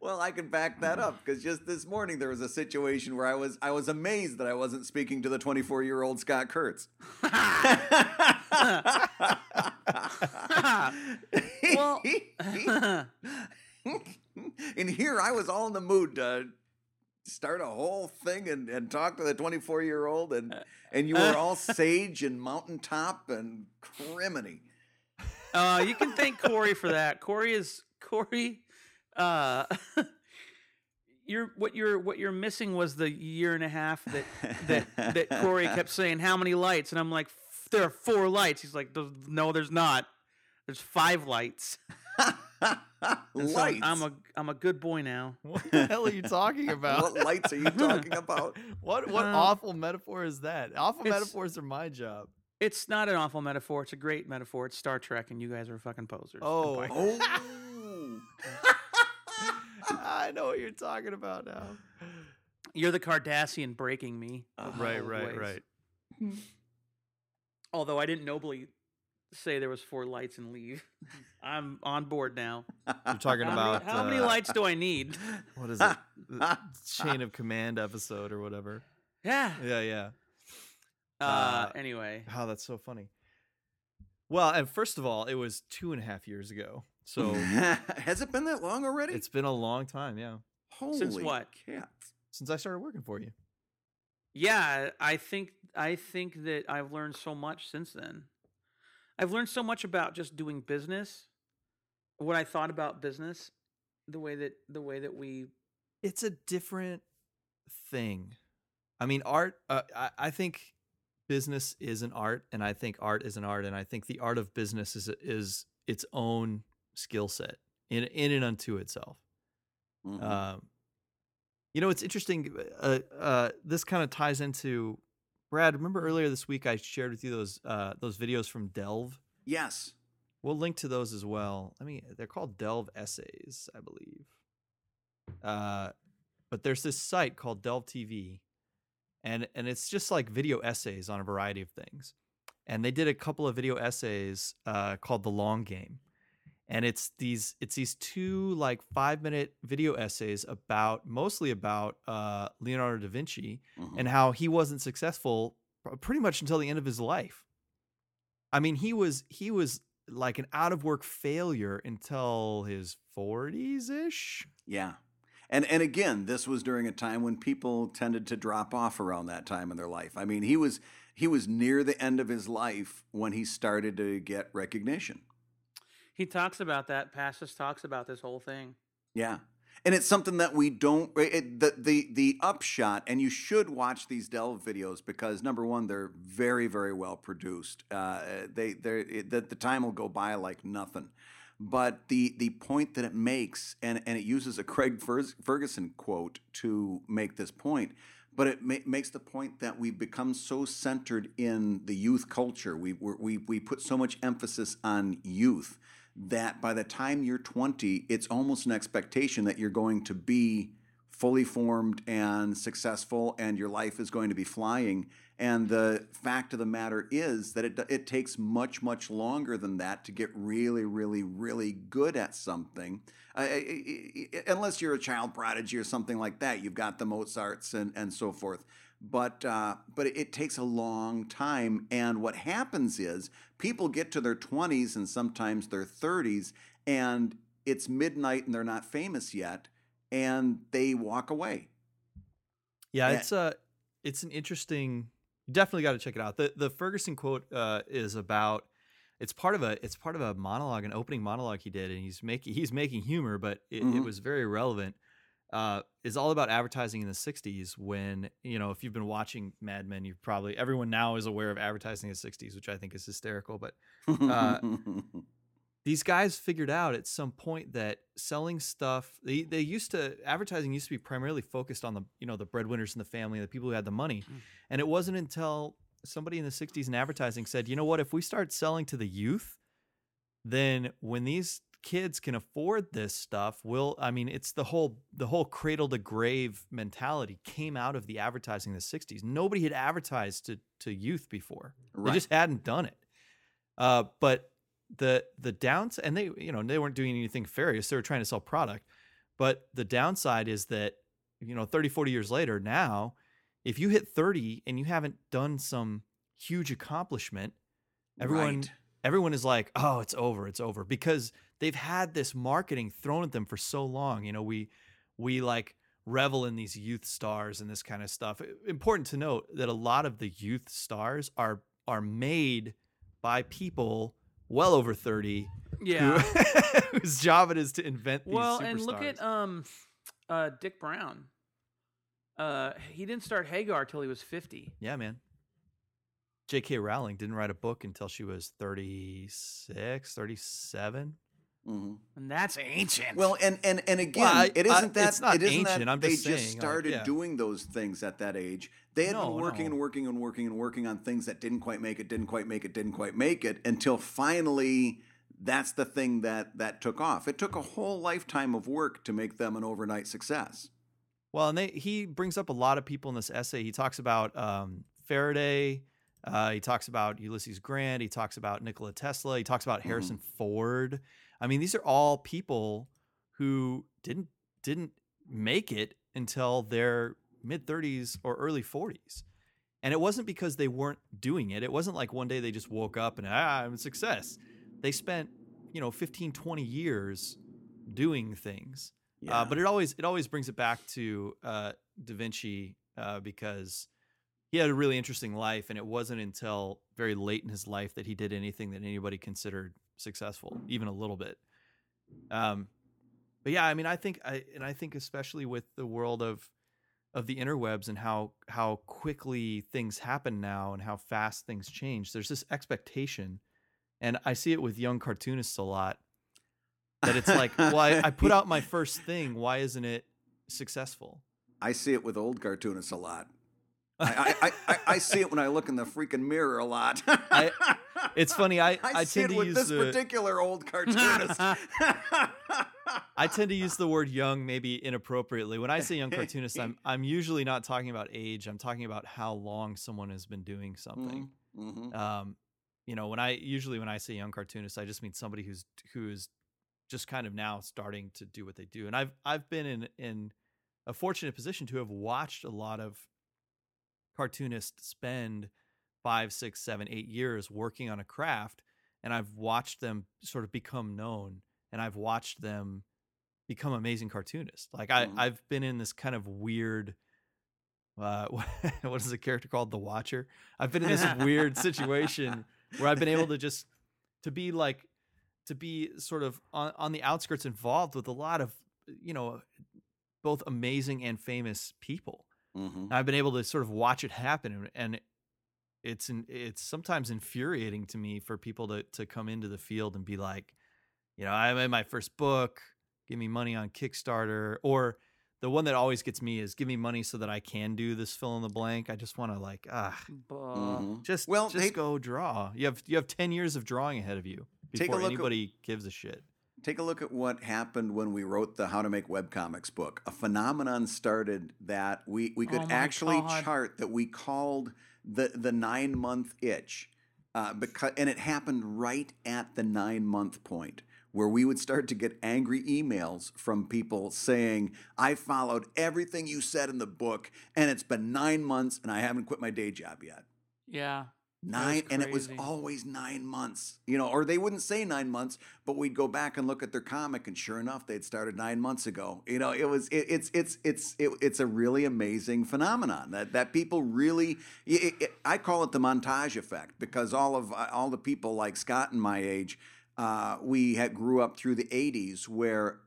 well, I can back that up because just this morning there was a situation where I was I was amazed that I wasn't speaking to the 24 year old Scott Kurtz. [laughs] [laughs] well, and here I was all in the mood to start a whole thing and, and talk to the 24 year old and and you were all [laughs] sage and mountaintop and criminy. Uh, you can thank Corey for that. Corey is Corey. Uh, [laughs] you're what you're what you're missing was the year and a half that that that Corey kept [laughs] saying how many lights, and I'm like, there are four lights. He's like, no, there's not. There's five lights. [laughs] And so lights. I'm a I'm a good boy now. [laughs] What the hell are you talking [laughs] about? what lights are you talking about? What what Uh, awful metaphor is that? Awful metaphors are my job. It's not an awful metaphor. It's a great metaphor. It's Star Trek, and you guys are fucking posers. Oh. Oh. I know what you're talking about now. you're the Cardassian breaking me. Uh, Right, right, ways. right. Although I didn't nobly say there was four lights and leave. I'm on board now. You're talking How about many, how many uh, lights do I need? What is it? Chain of command episode or whatever. Yeah. Yeah, yeah. Uh, Uh, anyway, How that's so funny. Well, and first of all, it was two and a half years ago, so [laughs] has it been that long already? it's been a long time. Yeah, Holy Since what? cats. since I started working for you. yeah, I think I think that I've learned so much since then. I've learned so much about just doing business, what I thought about business, the way that the way that we It's a different thing. I mean, art. Uh, I, I think business is an art, and I think art is an art, and I think the art of business is is its own skill set in in and unto itself. Mhm. Um, you know, it's interesting. Uh, uh, this kind of ties into Brad. Remember earlier this week I shared with you those uh, those videos from Delve. yes. We'll link to those as well. I mean, they're called Delve essays, I believe. Uh, but there's this site called Delve TV, and and it's just like video essays on a variety of things. And they did a couple of video essays uh, called The Long Game, and it's these it's these two like five minute video essays about mostly about uh, Leonardo da Vinci Mhm. and how he wasn't successful pretty much until the end of his life. I mean, he was he was like an out of work failure until his 40s ish. Yeah. And and again, this was during a time when people tended to drop off around that time in their life. I mean, he was he was near the end of his life when he started to get recognition. He talks about that. Pastis talks about this whole thing. Yeah. And it's something that we don't it, the the the upshot and you should watch these delve videos because number one they're very very well produced. Uh, they they the, the time will go by like nothing. But the the point that it makes and and it uses a Craig Ferguson quote to make this point but it ma- makes the point that we've become so centered in the youth culture. We, we, we put so much emphasis on youth that by the time you're 20, it's almost an expectation that you're going to be fully formed and successful and your life is going to be flying. And the fact of the matter is that it, it takes much, much longer than that to get really, really, really good at something. Uh, unless you're a child prodigy or something like that, you've got the Mozarts and, and so forth. But uh, but it, it takes a long time, and what happens is people get to their 20s and sometimes their 30s, and it's midnight and they're not famous yet, and they walk away. Yeah, Yeah. it's a it's an interesting. You definitely got to check it out. the The Ferguson quote uh, is about. It's part of a it's part of a monologue, an opening monologue he did, and he's making he's making humor, but it, it Mhm. was very relevant. Uh, is all about advertising in the '60s. When you know, if you've been watching Mad Men, you've probably everyone now is aware of advertising in the '60s, which I think is hysterical. But Uh, [laughs] these guys figured out at some point that selling stuff they, they used to advertising used to be primarily focused on the you know the breadwinners in the family the people who had the money Mm. and it wasn't until somebody in the 60s in advertising said you know what if we start selling to the youth then when these kids can afford this stuff will i mean it's the whole the whole cradle to grave mentality came out of the advertising in the 60s nobody had advertised to to youth before. They just hadn't done it. Uh, but the the downs and they you know they weren't doing anything nefarious. They were trying to sell product. But the downside is that you know 30 40 years later now if you hit 30 and you haven't done some huge accomplishment everyone Right. Everyone is like oh it's over it's over because they've had this marketing thrown at them for so long you know we we like revel in these youth stars and this kind of stuff important to note that a lot of the youth stars are are made by people well over 30 who- Yeah. [laughs] whose job it is to invent these well, and look at um, uh, Dik Browne. Uh, he didn't start Hagar till he was fifty. yeah man j.k rowling didn't write a book until she was 36 37 Mhm. And that's ancient. Well, and and and again, Well, I- it I- isn't that it's not it isn't ancient, that I'm they just just saying, like, started yeah. doing those things at that age. They had No, been working no. and working and working and working and working on things that didn't quite make it, didn't quite make it, didn't quite make it until finally that's the thing that that took off. It took a whole lifetime of work to make them an overnight success. Well, and they, he brings up a lot of people in this essay. He talks about um, Faraday, Uh, he talks about Ulysses Grant. He talks about Nikola Tesla. He talks about Mhm. Harrison Ford. I mean, these are all people who didn't didn't make it until their mid 30s or early 40s. And it wasn't because they weren't doing it. It wasn't like one day they just woke up and ah, I'm a success. They spent, you know, 15, 20 years doing things. Uh, but it always it always brings it back to uh, Da Vinci uh, because he had a really interesting life, and it wasn't until very late in his life that he did anything that anybody considered successful, even a little bit. Um, but yeah, I mean, I think I and I think especially with the world of of the interwebs and how how quickly things happen now and how fast things change. There's this expectation, and I see it with young cartoonists a lot that it's like, [laughs] well, I, I put out my first thing. Why isn't it successful? I see it with old cartoonists a lot. I, I, I, I see it when I look in the freaking mirror a lot. [laughs] I- It's funny. I, [laughs] I, I, see tend it to with use this the particular old cartoonist. [laughs] I tend to use the word young maybe inappropriately. When I say young cartoonist, I'm I'm usually not talking about age. I'm talking about how long someone has been doing something. Mhm. Um, you know, when I usually when I say young cartoonist, I just mean somebody who's who's just kind of now starting to do what they do. And I've I've been in in a fortunate position to have watched a lot of cartoonists spend five, six, seven, eight years working on a craft, and I've watched them sort of become known, and I've watched them become amazing cartoonists. Like I Mhm. I've been in this kind of weird. Uh, [laughs] what is the character called? The Watcher. I've been in this weird situation where I've been able to just to be like to be sort of on, on the outskirts involved with a lot of you know both amazing and famous people Mhm. I've been able to sort of watch it happen, and- and it's in, it's sometimes infuriating to me for people to to come into the field and be like, you know, I made my first book, give me money on Kickstarter, or the one that always gets me is give me money so that I can do this fill in the blank. I just want to like, ah, Buh. Mhm. just Well, just they- go draw. You have you have ten years of drawing ahead of you Take a before look at- anybody gives a shit. Take a look at what happened when we wrote the How to Make Webcomics book. A phenomenon started that we, we could Oh actually God. chart that we called the, the nine month itch. Uh, because, and it happened right at the nine month point where we would start to get angry emails from people saying, I followed everything you said in the book, and it's been nine months and I haven't quit my day job yet. Yeah. Nine, and it was always nine months, you know, or they wouldn't say nine months, but we'd go back and look at their comic, and sure enough, they'd started nine months ago. You know, it was it, it's it's it's it, it's a really amazing phenomenon that that people really. It, I call it the montage effect because all of uh, all the people like Scott and my age, uh, we had grew up through the '80s where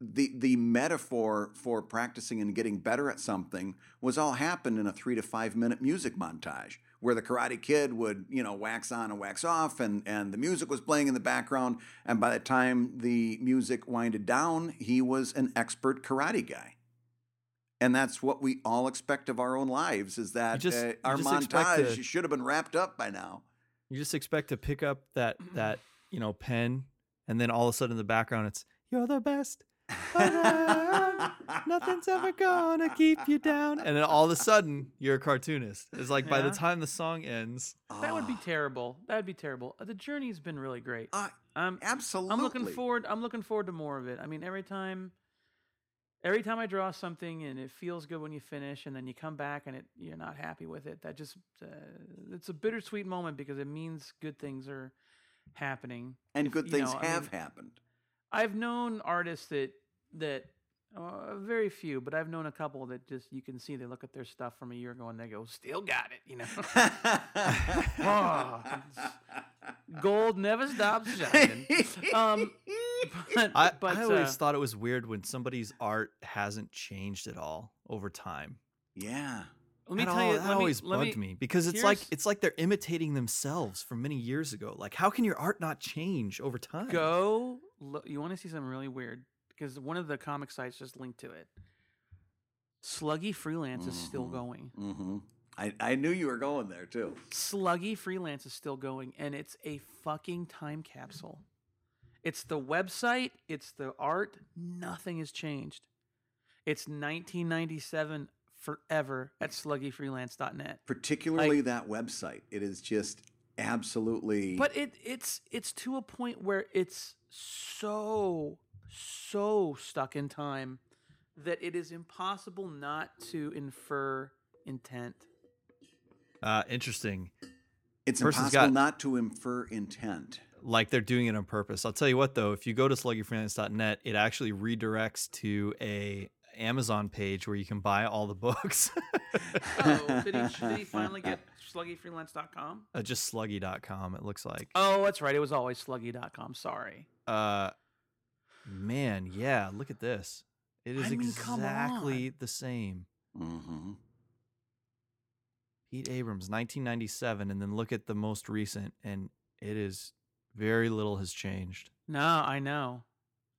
the the metaphor for practicing and getting better at something was all happened in a three to five minute music montage where the karate kid would you know wax on and wax off and and the music was playing in the background. And by the time the music winded down he was an expert karate guy. And that's what we all expect of our own lives is that just- uh, our montage to- should have been wrapped up by now. You just expect to pick up that that you know pen, and then all of a sudden in the background it's you're the best. Nothing's ever gonna keep you down. And then all of a sudden, you're a cartoonist. It's like by the time the song ends, That would be Ah, terrible. That would be terrible. Uh, The journey's been really great. uh, Um, absolutely I'm looking forward. I'm looking forward to more of it. I mean, every time, every time I draw something and it feels good when you finish, and then you come back and it you're not happy with it. That just uh, it's a bittersweet moment because it means good things are happening. and if- good things know, I have mean, happened I've known artists that that uh, very few, but I've known a couple that just you can see they look at their stuff from a year ago and they go, "Still got it," you know. [laughs] Oh, Gold never stops shining. [laughs] Um, but, I, but I always uh, thought it was weird when somebody's art hasn't changed at all over time. yeah let me that tell al- you. that let me, always let bugged me, me, because it's like it's like they're imitating themselves from many years ago. Like, how can your art not change over time? Go. Look, you want to see something really weird? Because one of the comic sites just linked to it. Sluggy Freelance is still Mhm. going. hmm I, I knew you were going there too. Sluggy Freelance is still going, and it's a fucking time capsule. It's the website, it's the art, nothing has changed. It's 1997 forever at sluggyfreelance.net. Particularly that website. It is just absolutely. But it it's it's to a point where it's so so stuck in time that it is impossible not to infer intent. Uh, interesting. it's person's impossible got- not to infer intent. Like they're doing it on purpose. I'll tell you what, though, if you go to sluggyfreelance.net, it actually redirects to a Amazon page where you can buy all the books. [laughs] Oh, did he, did he finally get sluggyfreelance.com? uh, just sluggy.com, it looks like. Oh, that's right. It was always sluggy.com. Sorry. Uh, man, yeah, look at this. It is I mean, exactly the same. hmm Pete Abrams, 1997, and then look at the most recent, and it is very little has changed. No, I know.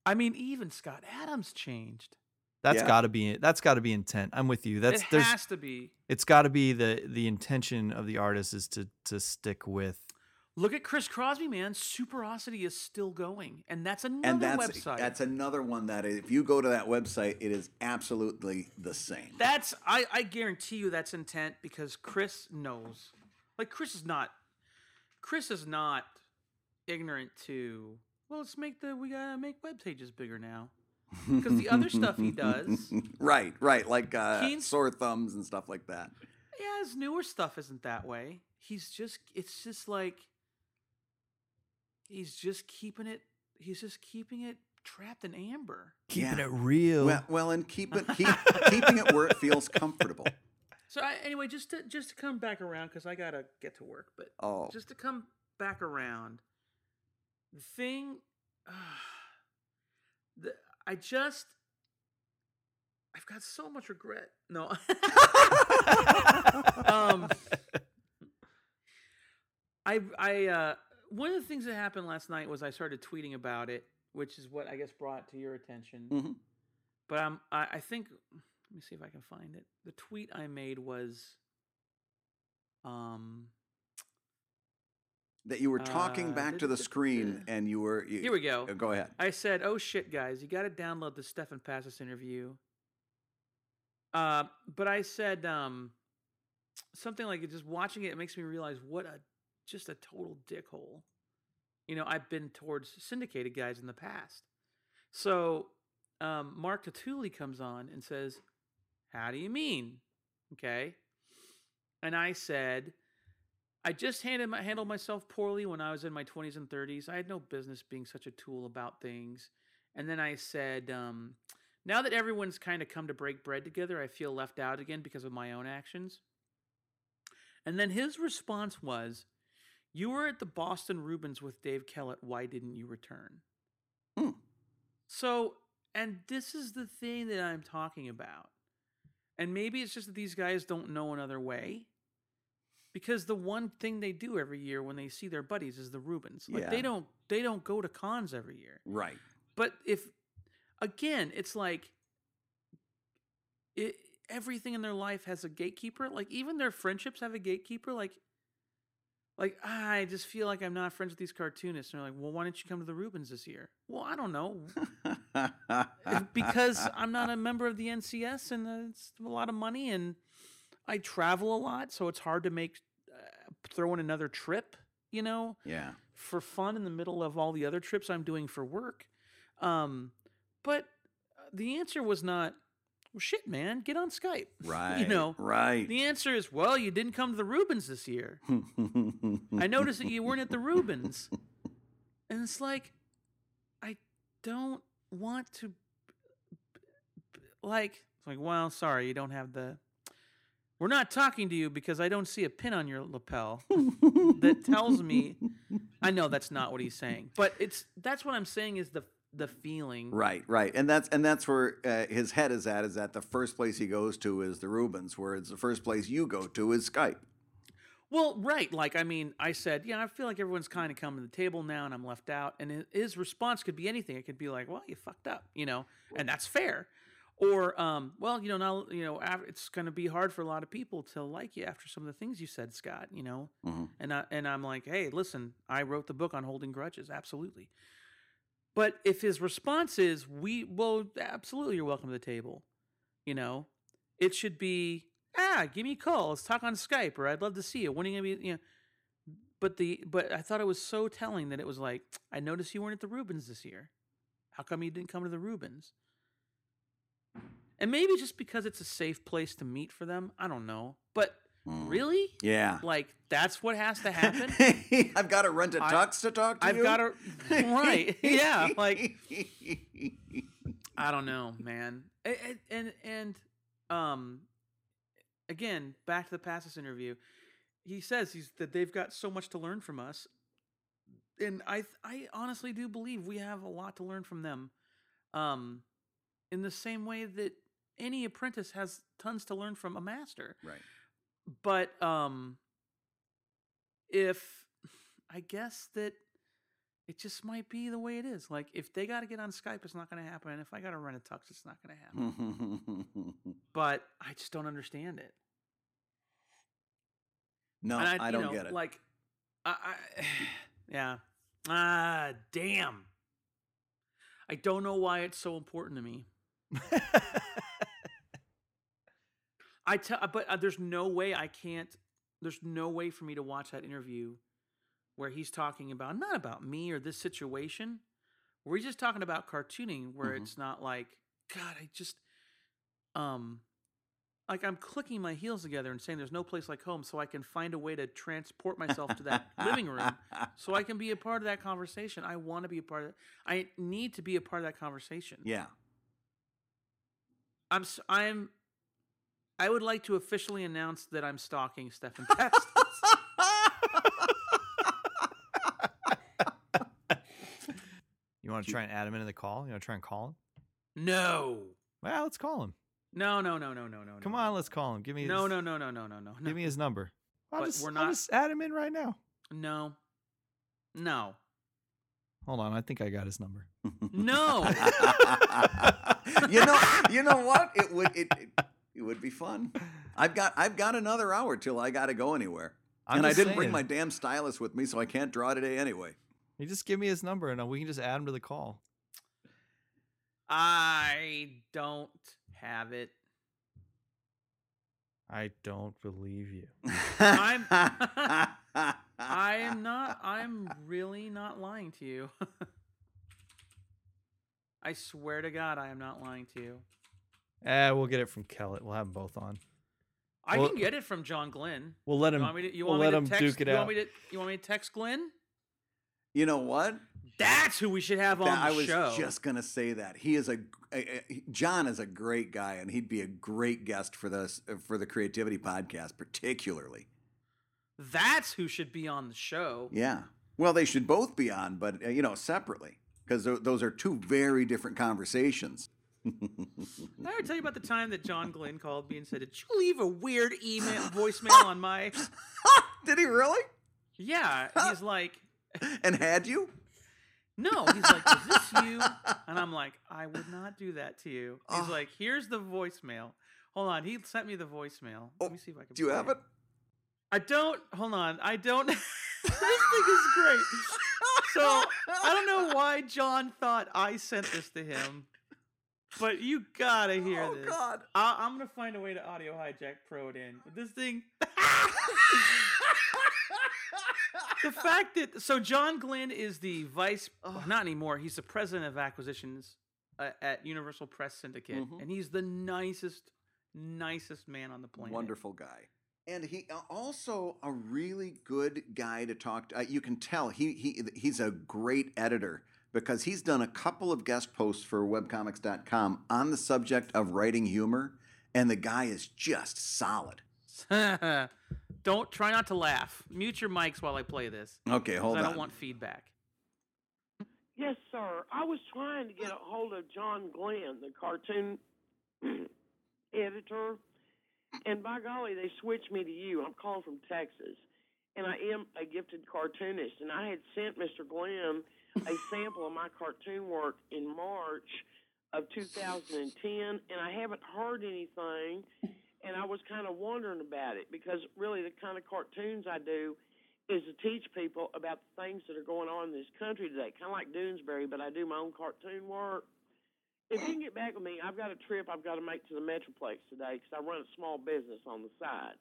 I mean, even Scott Adams changed. That's Yeah. got to be that's got to be intent. I'm with you. That's it there's has to be. it's got to be the the intention of the artist is to to stick with Look at Chris Crosby, man. Superosity is still going, and that's another And that's website. that's another one that if you go to that website, it is absolutely the same. That's I, I guarantee you that's intent because Chris knows. Like Chris is not Chris is not ignorant to well let's make the we gotta make web pages bigger now. Because the other stuff he does, [laughs] right, right, like uh, Keen- sore thumbs and stuff like that. yeah, his newer stuff isn't that way. He's just it's just like he's just keeping it he's just keeping it trapped in amber. keeping Yeah. it real. Well, well, and keep it keep keeping it where it feels comfortable. [laughs] So I, anyway, just to just to come back around because I gotta get to work, but Oh, just to come back around, the thing, [sighs] the, I just, I've got so much regret. No, [laughs] um, [laughs] I, I, uh, one of the things that happened last night was I started tweeting about it, which is what I guess brought to your attention. Mhm. But I'm, I, I think, let me see if I can find it. The tweet I made was, um, that you were talking Uh, back to the screen and you were. You, here we go. uh, Go ahead. I said, "Oh shit, guys, you got to download the Stephan Pastis interview." Uh, but I said um, something like, "Just watching it, it makes me realize what a just a total dickhole." You know, I've been towards syndicated guys in the past. So um, Mark Tatulli comes on and says, "How do you mean?" Okay, and I said. I just handed my, handled myself poorly when I was in my 20s and 30s. I had no business being such a tool about things. And then I said, um, now that everyone's kind of come to break bread together, I feel left out again because of my own actions. And then his response was, You were at the Boston Reubens with Dave Kellett. Why didn't you return? Hmm. So, and this is the thing that I'm talking about. And maybe it's just that these guys don't know another way because the one thing they do every year when they see their buddies is the Reubens. Like Yeah. they don't they don't go to cons every year. Right. But if again, it's like it everything in their life has a gatekeeper. Like even their friendships have a gatekeeper. Like like "Ah, I just feel like I'm not friends with these cartoonists. And they're like, well, why don't you come to the Reubens this year? Well, I don't know. because I'm not a member of the NCS and it's a lot of money and I travel a lot, so it's hard to make uh, throw in another trip, you know, yeah. for fun in the middle of all the other trips I'm doing for work. Um, but the answer was not, well, shit, man, get on Skype. [laughs] Right. You know, Right. The answer is, well, you didn't come to the Reubens this year. [laughs] I noticed that you weren't at the Reubens. And it's like, I don't want to, like, it's like, well, sorry, you don't have the. We're not talking to you because I don't see a pin on your lapel that tells me. [laughs] I know that's not what he's saying, but it's that's what I'm saying is the the feeling. Right, right, and that's and that's where uh, his head is at. Is that the first place he goes to is the Reubens, where it's the first place you go to is Skype. Well, right. Like, I mean, I said, yeah, I feel like everyone's kind of coming to the table now and I'm left out. And his response could be anything. It could be like, well, you fucked up, you know, and that's fair. Or, um, well, you know, now, you know, it's going to be hard for a lot of people to like you after some of the things you said, Scott, you know? Mhm. And, I, and I'm like, hey, listen, I wrote the book on holding grudges. Absolutely. But if his response is, we, well, absolutely, you're welcome to the table, you know? it should be ah, give me a call. Let's talk on Skype, or I'd love to see you. When are you gonna be? You know, but the but I thought it was so telling that it was like I noticed you weren't at the Reubens this year. How come you didn't come to the Reubens? And maybe just because it's a safe place to meet for them. I don't know. But Mm. really, Yeah. like that's what has to happen. [laughs] I've got to run to Tux to talk to I've you. got to right. [laughs] Yeah, like I don't know, man. And and, and um, again, back to the Pastis interview. He says he's that they've got so much to learn from us, and I I honestly do believe we have a lot to learn from them. Um, in the same way that any apprentice has tons to learn from a master right. But um if i guess that it just might be the way it is like if they got to get on skype it's not going to happen and if i got to run a tux it's not going to happen. [laughs] But i just don't understand it. No, And I, don't know, get it. like I, I [sighs] yeah. Ah damn. I don't know why it's so important to me [laughs] I tell, but uh, there's no way I can't. There's no way for me to watch that interview where he's talking about not about me or this situation, where he's just talking about cartooning, where Mhm. it's not like God, I just, um, like I'm clicking my heels together and saying there's no place like home, so I can find a way to transport myself to that living room, so I can be a part of that conversation. I want to be a part of it. I need to be a part of that conversation. yeah. I'm I'm I would like to officially announce that I'm stalking Stephan Pastis. [laughs] You want to try and add him into the call? You want to try and call him? no. Well, let's call him. No, no, no, no, no, no. Come no. on, let's call him. Give me No, his, no, no, no, no, no, no. Give me his number. I'll But just, we're not... I'll not- just add him in right now. No. No. Hold on, I think I got his number. No. [laughs] you know, you know what? It would it, it it would be fun. I've got I've got another hour till I got to go anywhere, I'm and I didn't bring my damn stylus with me, so I can't draw today anyway. You just give me his number and we can just add him to the call. I don't have it. I don't believe you. I'm- [laughs] I am not I'm really not lying to you. [laughs] I swear to God I am not lying to you. Eh, we'll get it from Kellett. We'll have them both on. I Well- can get it from John Glynn. We'll let You him. want me to, you we'll want me let to him text, duke it you out. Want me to, you want me to text Glynn? you know what? That's who we should have on That- the I was show. just gonna say that he is a, a- a- John is a great guy, and he'd be a great guest for this for the Creativity Podcast, particularly. That's who should be on the show. Yeah. Well, they should both be on, but uh, you know, separately, because those are two very different conversations. Did I ever tell you about the time that John Glynn called me and said, "Did you leave a weird email voicemail on my?" [laughs] Did he really? Yeah, he's [laughs] like, And had you? "No." He's like, "Is this you?" And I'm like, "I would not do that to you." He's Oh. like, "Here's the voicemail." Hold on, he sent me the voicemail. Oh, Let me oh, see if I can. Do you have it? I don't. Hold on, I don't. [laughs] this thing is great. So I don't know why John thought I sent this to him, but you gotta hear this. oh this. God! I, I'm gonna find a way to audio hijack pro it in. But this thing, [laughs] the fact that so John Glynn is the vice, well, not anymore. He's the president of acquisitions uh, at Universal Press Syndicate, Mhm. and he's the nicest, nicest man on the planet. Wonderful guy. And he uh, also a really good guy to talk to. Uh, you can tell he he he's a great editor because he's done a couple of guest posts for webcomics.com on the subject of writing humor and the guy is just solid. [laughs] don't try not to laugh. Mute your mics while I play this. Okay, 'cause hold I on. I don't want feedback. Yes, sir. I was trying to get a hold of John Glynn, the cartoon [clears throat] editor, and by golly, they switched me to you. I'm calling from Texas, and I am a gifted cartoonist, and I had sent Mr. Glynn a sample of my cartoon work in March of 2010, and I haven't heard anything, and I was kind of wondering about it because really the kind of cartoons I do is to teach people about the things that are going on in this country today, kind of like Doonesbury, but I do my own cartoon work. if you can get back with me, I've got a trip I've got to make to the Metroplex today because I run a small business on the side.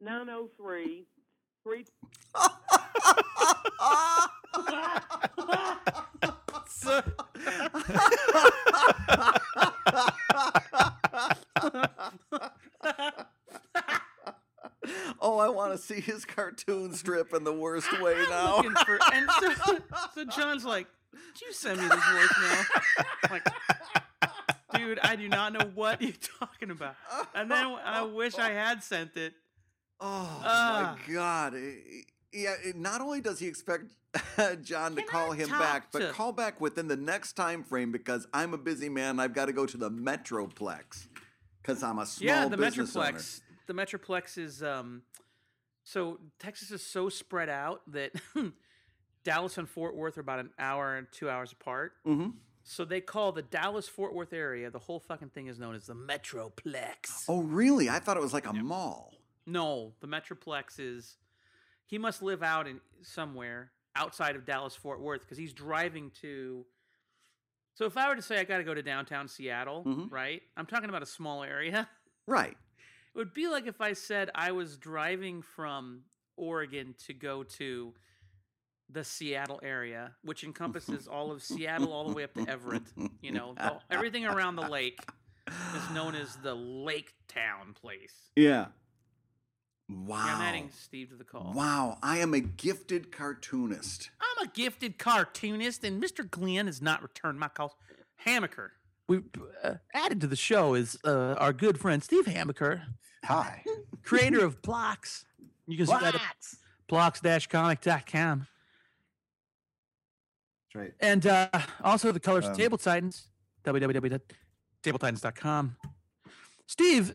903 3 So- [laughs] [laughs] [laughs] oh, I want to see his cartoon strip in the worst way now. for, and so, so John's like, "Did you send me this voicemail?" I'm like, dude, I do not know what you're talking about. And then I wish I had sent it. Oh Ah. my god! Yeah, not only does he expect [laughs] John to Can call I him back, but call back within the next time frame because I'm a busy man. I've got to go to the Metroplex because I'm a small yeah, the business owner. Metroplex. The Metroplex is um, so Texas is so spread out that [laughs] Dallas and Fort Worth are about an hour and two hours apart. Mhm. So they call the Dallas Fort Worth area. The whole fucking thing is known as the Metroplex. Oh, really? I thought it was like a mall. No, the Metroplex is. He must live out in somewhere outside of Dallas Fort Worth because he's driving to. So if I were to say I got to go to downtown Seattle, Mhm. right? I'm talking about a small area. [laughs] Right. It would be like if I said I was driving from Oregon to go to the Seattle area, which encompasses all of Seattle all the way up to Everett. You know, the, everything around the lake is known as the Lake Town place. Yeah. Yeah, Wow. I'm adding Steve to the call. Wow. I am a gifted cartoonist. I'm a gifted cartoonist, and Mr. Glynn has not returned my calls. Hamaker. We uh, added to the show is uh, our good friend Steve Hamaker, Hi. [laughs] creator of Plox. You can see that at plox-comic.com. That's right. And uh, also the colors of Um, Table Titans, www.tabletitans.com. Steve,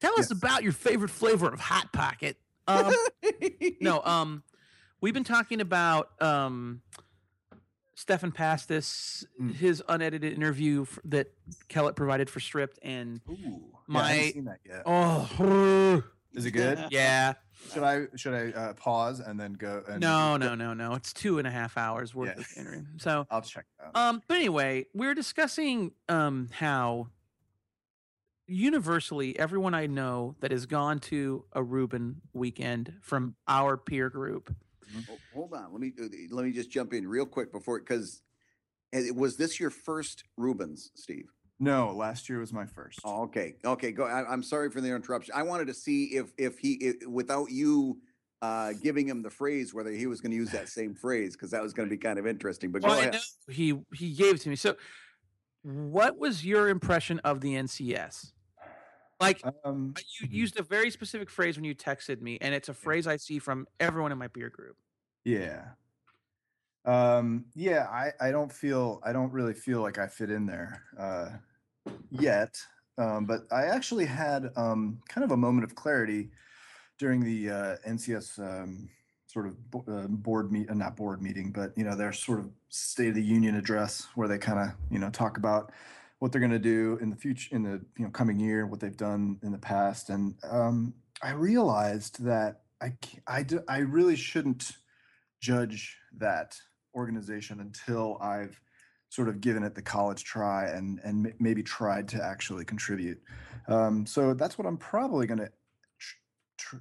tell us Yes. about your favorite flavor of Hot Pocket. Um, [laughs] no, um, we've been talking about um, Stephan Pastis, Mm. his unedited interview f- that Kellett provided for Stripped, and Ooh. yeah, I My- that yet. oh, Is it good? [laughs] yeah, Should I should I uh, pause and then go? And no, no, no, no, it's two and a half hours worth Yeah. of interview. So, I'll check out. Um, but anyway, we are discussing um how universally everyone I know that has gone to a Reuben weekend from our peer group. Ho- Hold on. Let me uh, let me just jump in real quick before because was this your first Reubens, Steve? no, last year was my first. Oh, okay. Okay. Go. I, I'm sorry for the interruption. I wanted to see if if he i without you uh, giving him the phrase whether he was going to use that same phrase because that was going to be kind of interesting. But go Well, I ahead. he he gave it to me. So, what was your impression of the NCS? Like Um, you used a very specific phrase when you texted me, and it's a phrase I see from everyone in my peer group. yeah. Um, yeah, I, I don't feel I don't really feel like I fit in there uh, yet. Um, but I actually had um, kind of a moment of clarity during the uh, NCS um, sort of bo- uh, board meet, uh, not board meeting, but you know their sort of State of the Union address where they kind of you know talk about what they're going to do in the future, in the you know coming year, what they've done in the past, and um, I realized that I I do, I really shouldn't judge that organization until I've sort of given it the college try and and maybe tried to actually contribute. Um, so that's what I'm probably going to.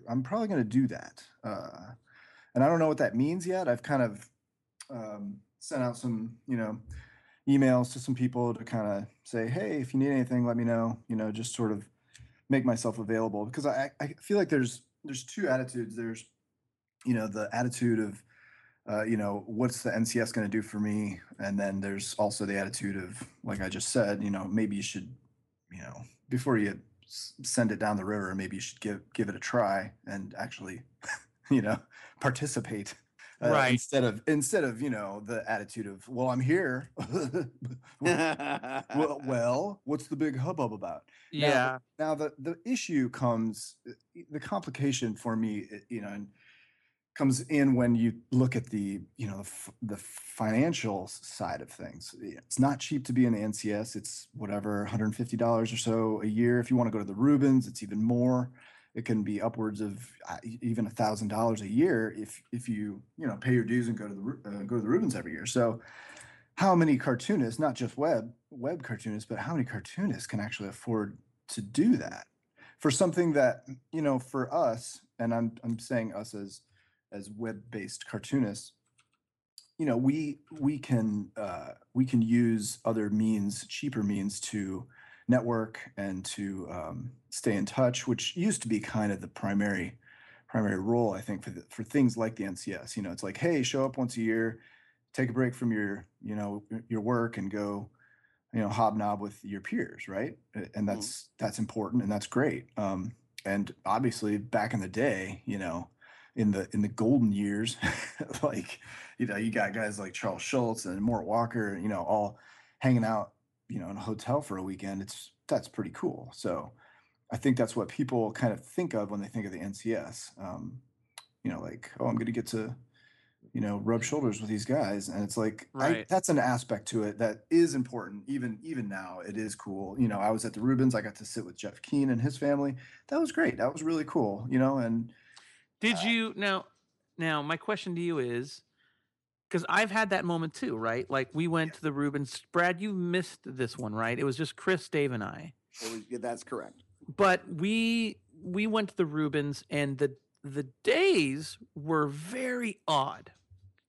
I'm probably going to do that, uh, and I don't know what that means yet. I've kind of um, sent out some, you know, emails to some people to kind of say, hey, if you need anything, let me know. You know, just sort of make myself available because I I feel like there's there's two attitudes. There's you know the attitude of uh, you know what's the NCS going to do for me, and then there's also the attitude of like I just said, you know maybe you should you know before you send it down the river, maybe you should give give it a try and actually [laughs] you know participate. Uh, Right. Instead of instead of you know the attitude of well I'm here. [laughs] well, [laughs] well, what's the big hubbub about? Yeah, Now the the issue comes, uh, the complication for me, uh, you know, and comes in when you look at the you know the, f- the financial side of things. It's not cheap to be in the NCS. It's whatever 150 dollars or so a year. If you want to go to the Reubens, it's even more. It can be upwards of uh, even a thousand dollars a year if if you you know pay your dues and go to the uh, go to the Reubens every year. So how many cartoonists, not just web web cartoonists, but how many cartoonists can actually afford to do that for something that you know for us, and I'm I'm saying us as as web based cartoonists, you know we we can uh, we can use other means, cheaper means to network and to um, stay in touch, which used to be kind of the primary primary role, I think, for the, for things like the NCS. You know, it's like, hey, show up once a year, take a break from your you know your work, and go you know hobnob with your peers, right? And that's mm-hmm. that's important and that's great. Um, and obviously, back in the day, you know, in the in the golden years, [laughs] like you know, you got guys like Charles Schulz and Mort Walker, you know, all hanging out, you know, in a hotel for a weekend. It's that's pretty cool. So I think that's what people kind of think of when they think of the NCS. Um, you know, like, oh, I'm going to get to, you know, rub shoulders with these guys, and it's like right. I, that's an aspect to it that is important. Even even now, it is cool. You know, I was at the Reubens. I got to sit with Jeff Keane and his family. That was great. That was really cool. You know, and did uh, you now? Now, my question to you is, because I've had that moment too, right? Like we went yeah. to the Reubens. Brad, you missed this one, right? It was just Chris, Dave, and I. Was, yeah, that's correct but we we went to the Reubens and the the days were very odd.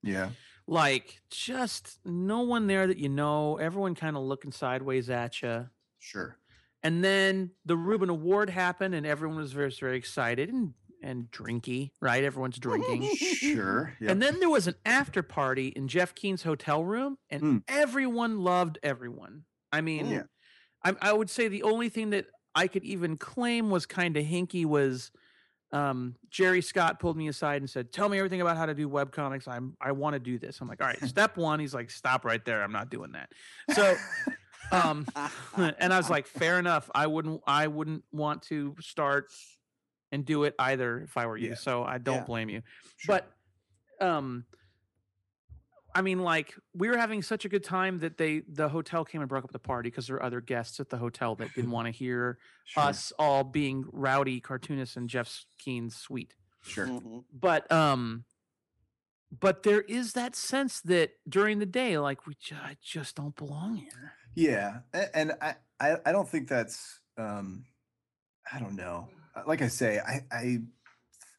Yeah. Like just no one there that you know, everyone kind of looking sideways at you. Sure. And then the Reuben Award happened and everyone was very very excited and and drinky, right? Everyone's drinking. [laughs] sure. Yep. And then there was an after party in Jeff Keane's hotel room and mm. everyone loved everyone. I mean, yeah. I, I would say the only thing that I could even claim was kind of hinky was um, Jerry Scott pulled me aside and said, "Tell me everything about how to do web comics. I'm I want to do this." I'm like, "All right, [laughs] step one." He's like, "Stop right there. I'm not doing that." So, um, [laughs] and I was like, "Fair enough. I wouldn't I wouldn't want to start and do it either if I were you. Yeah. So I don't yeah. blame you." Sure. But um, I mean, like we were having such a good time that they the hotel came and broke up the party because there were other guests at the hotel that didn't [laughs] want to hear sure. us all being rowdy cartoonists in Jeff Keane's suite. Sure. Mm-hmm. But um, but there is that sense that during the day, like we ju- just don't belong here. Yeah, and I I, I don't think that's um, I don't know. Like I say, I I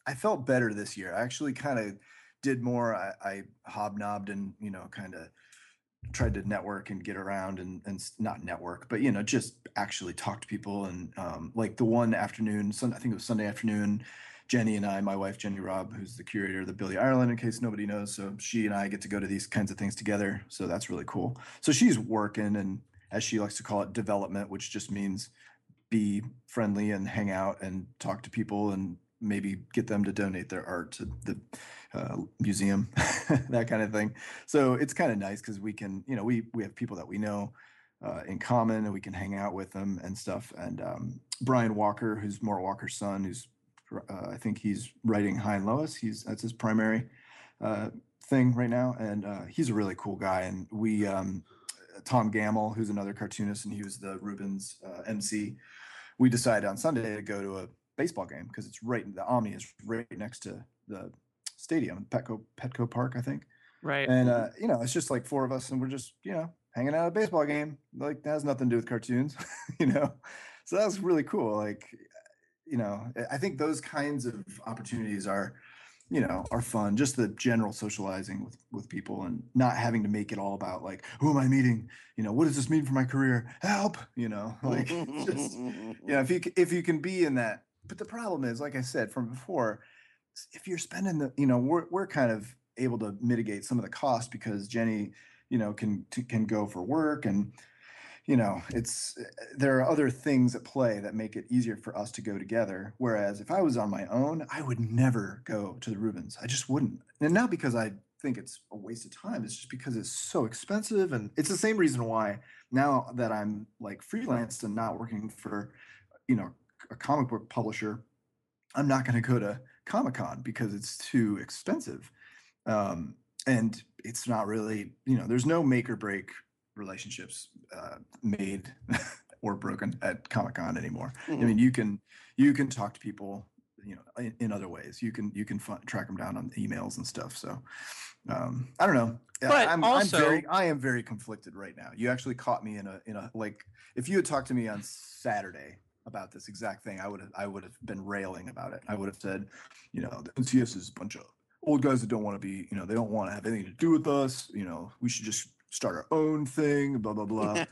I felt better this year. I actually kind of did more. I, I hobnobbed and you know kind of tried to network and get around and and not network, but you know just actually talk to people and um, like the one afternoon, I think it was Sunday afternoon. Jenny and I, my wife Jenny Robb, who's the curator of the Billy Ireland, in case nobody knows, so she and I get to go to these kinds of things together. So that's really cool. So she's working and as she likes to call it, development, which just means be friendly and hang out and talk to people and maybe get them to donate their art to the uh, museum, [laughs] that kind of thing. So it's kind of nice because we can, you know, we we have people that we know uh, in common and we can hang out with them and stuff. And um, Brian Walker, who's Mort Walker's son, who's uh, I think he's writing Hi and Lois. He's that's his primary uh, thing right now, and uh, he's a really cool guy. And we. Um, Tom Gammill, who's another cartoonist, and he was the Reubens uh, MC. We decided on Sunday to go to a baseball game because it's right. The Omni is right next to the stadium, Petco Petco Park, I think. Right. And uh, you know, it's just like four of us, and we're just you know hanging out at a baseball game. Like that has nothing to do with cartoons, [laughs] you know. So that was really cool. Like, you know, I think those kinds of opportunities are, you know, are fun. Just the general socializing with with people and not having to make it all about like who am I meeting? You know, what does this mean for my career? Help! You know, [laughs] like just you know, if you if you can be in that. But the problem is, like I said from before, if you're spending the, you know, we're we're kind of able to mitigate some of the cost because Jenny, you know, can can go for work and you know, it's eh, there are other things at play that make it easier for us to go together. Whereas if I was on my own, I would never go to the Reubens. I just wouldn't. And not because I think it's a waste of time. It's just because it's so expensive. And it's the same reason why now that I'm like freelanced and not working for, you know, a comic book publisher, I'm not going to go to Comic Con because it's too expensive. Um, and it's not really, you know, there's no make or break relationships uh, made [laughs] or broken at Comic Con anymore. Mm-hmm. I mean, you can you can talk to people you know in, in other ways. You can you can fi- track them down on emails and stuff. So um, I don't know. I- But I'm, also- I'm very I am very conflicted right now. You actually caught me in a in a like if you had talked to me on Saturday about this exact thing, I would have I would have been railing about it. I would have said, you know, the NCS is a bunch of old guys that don't want to be, you know, they don't want to have anything to do with us. You know, we should just start our own thing. Blah blah blah.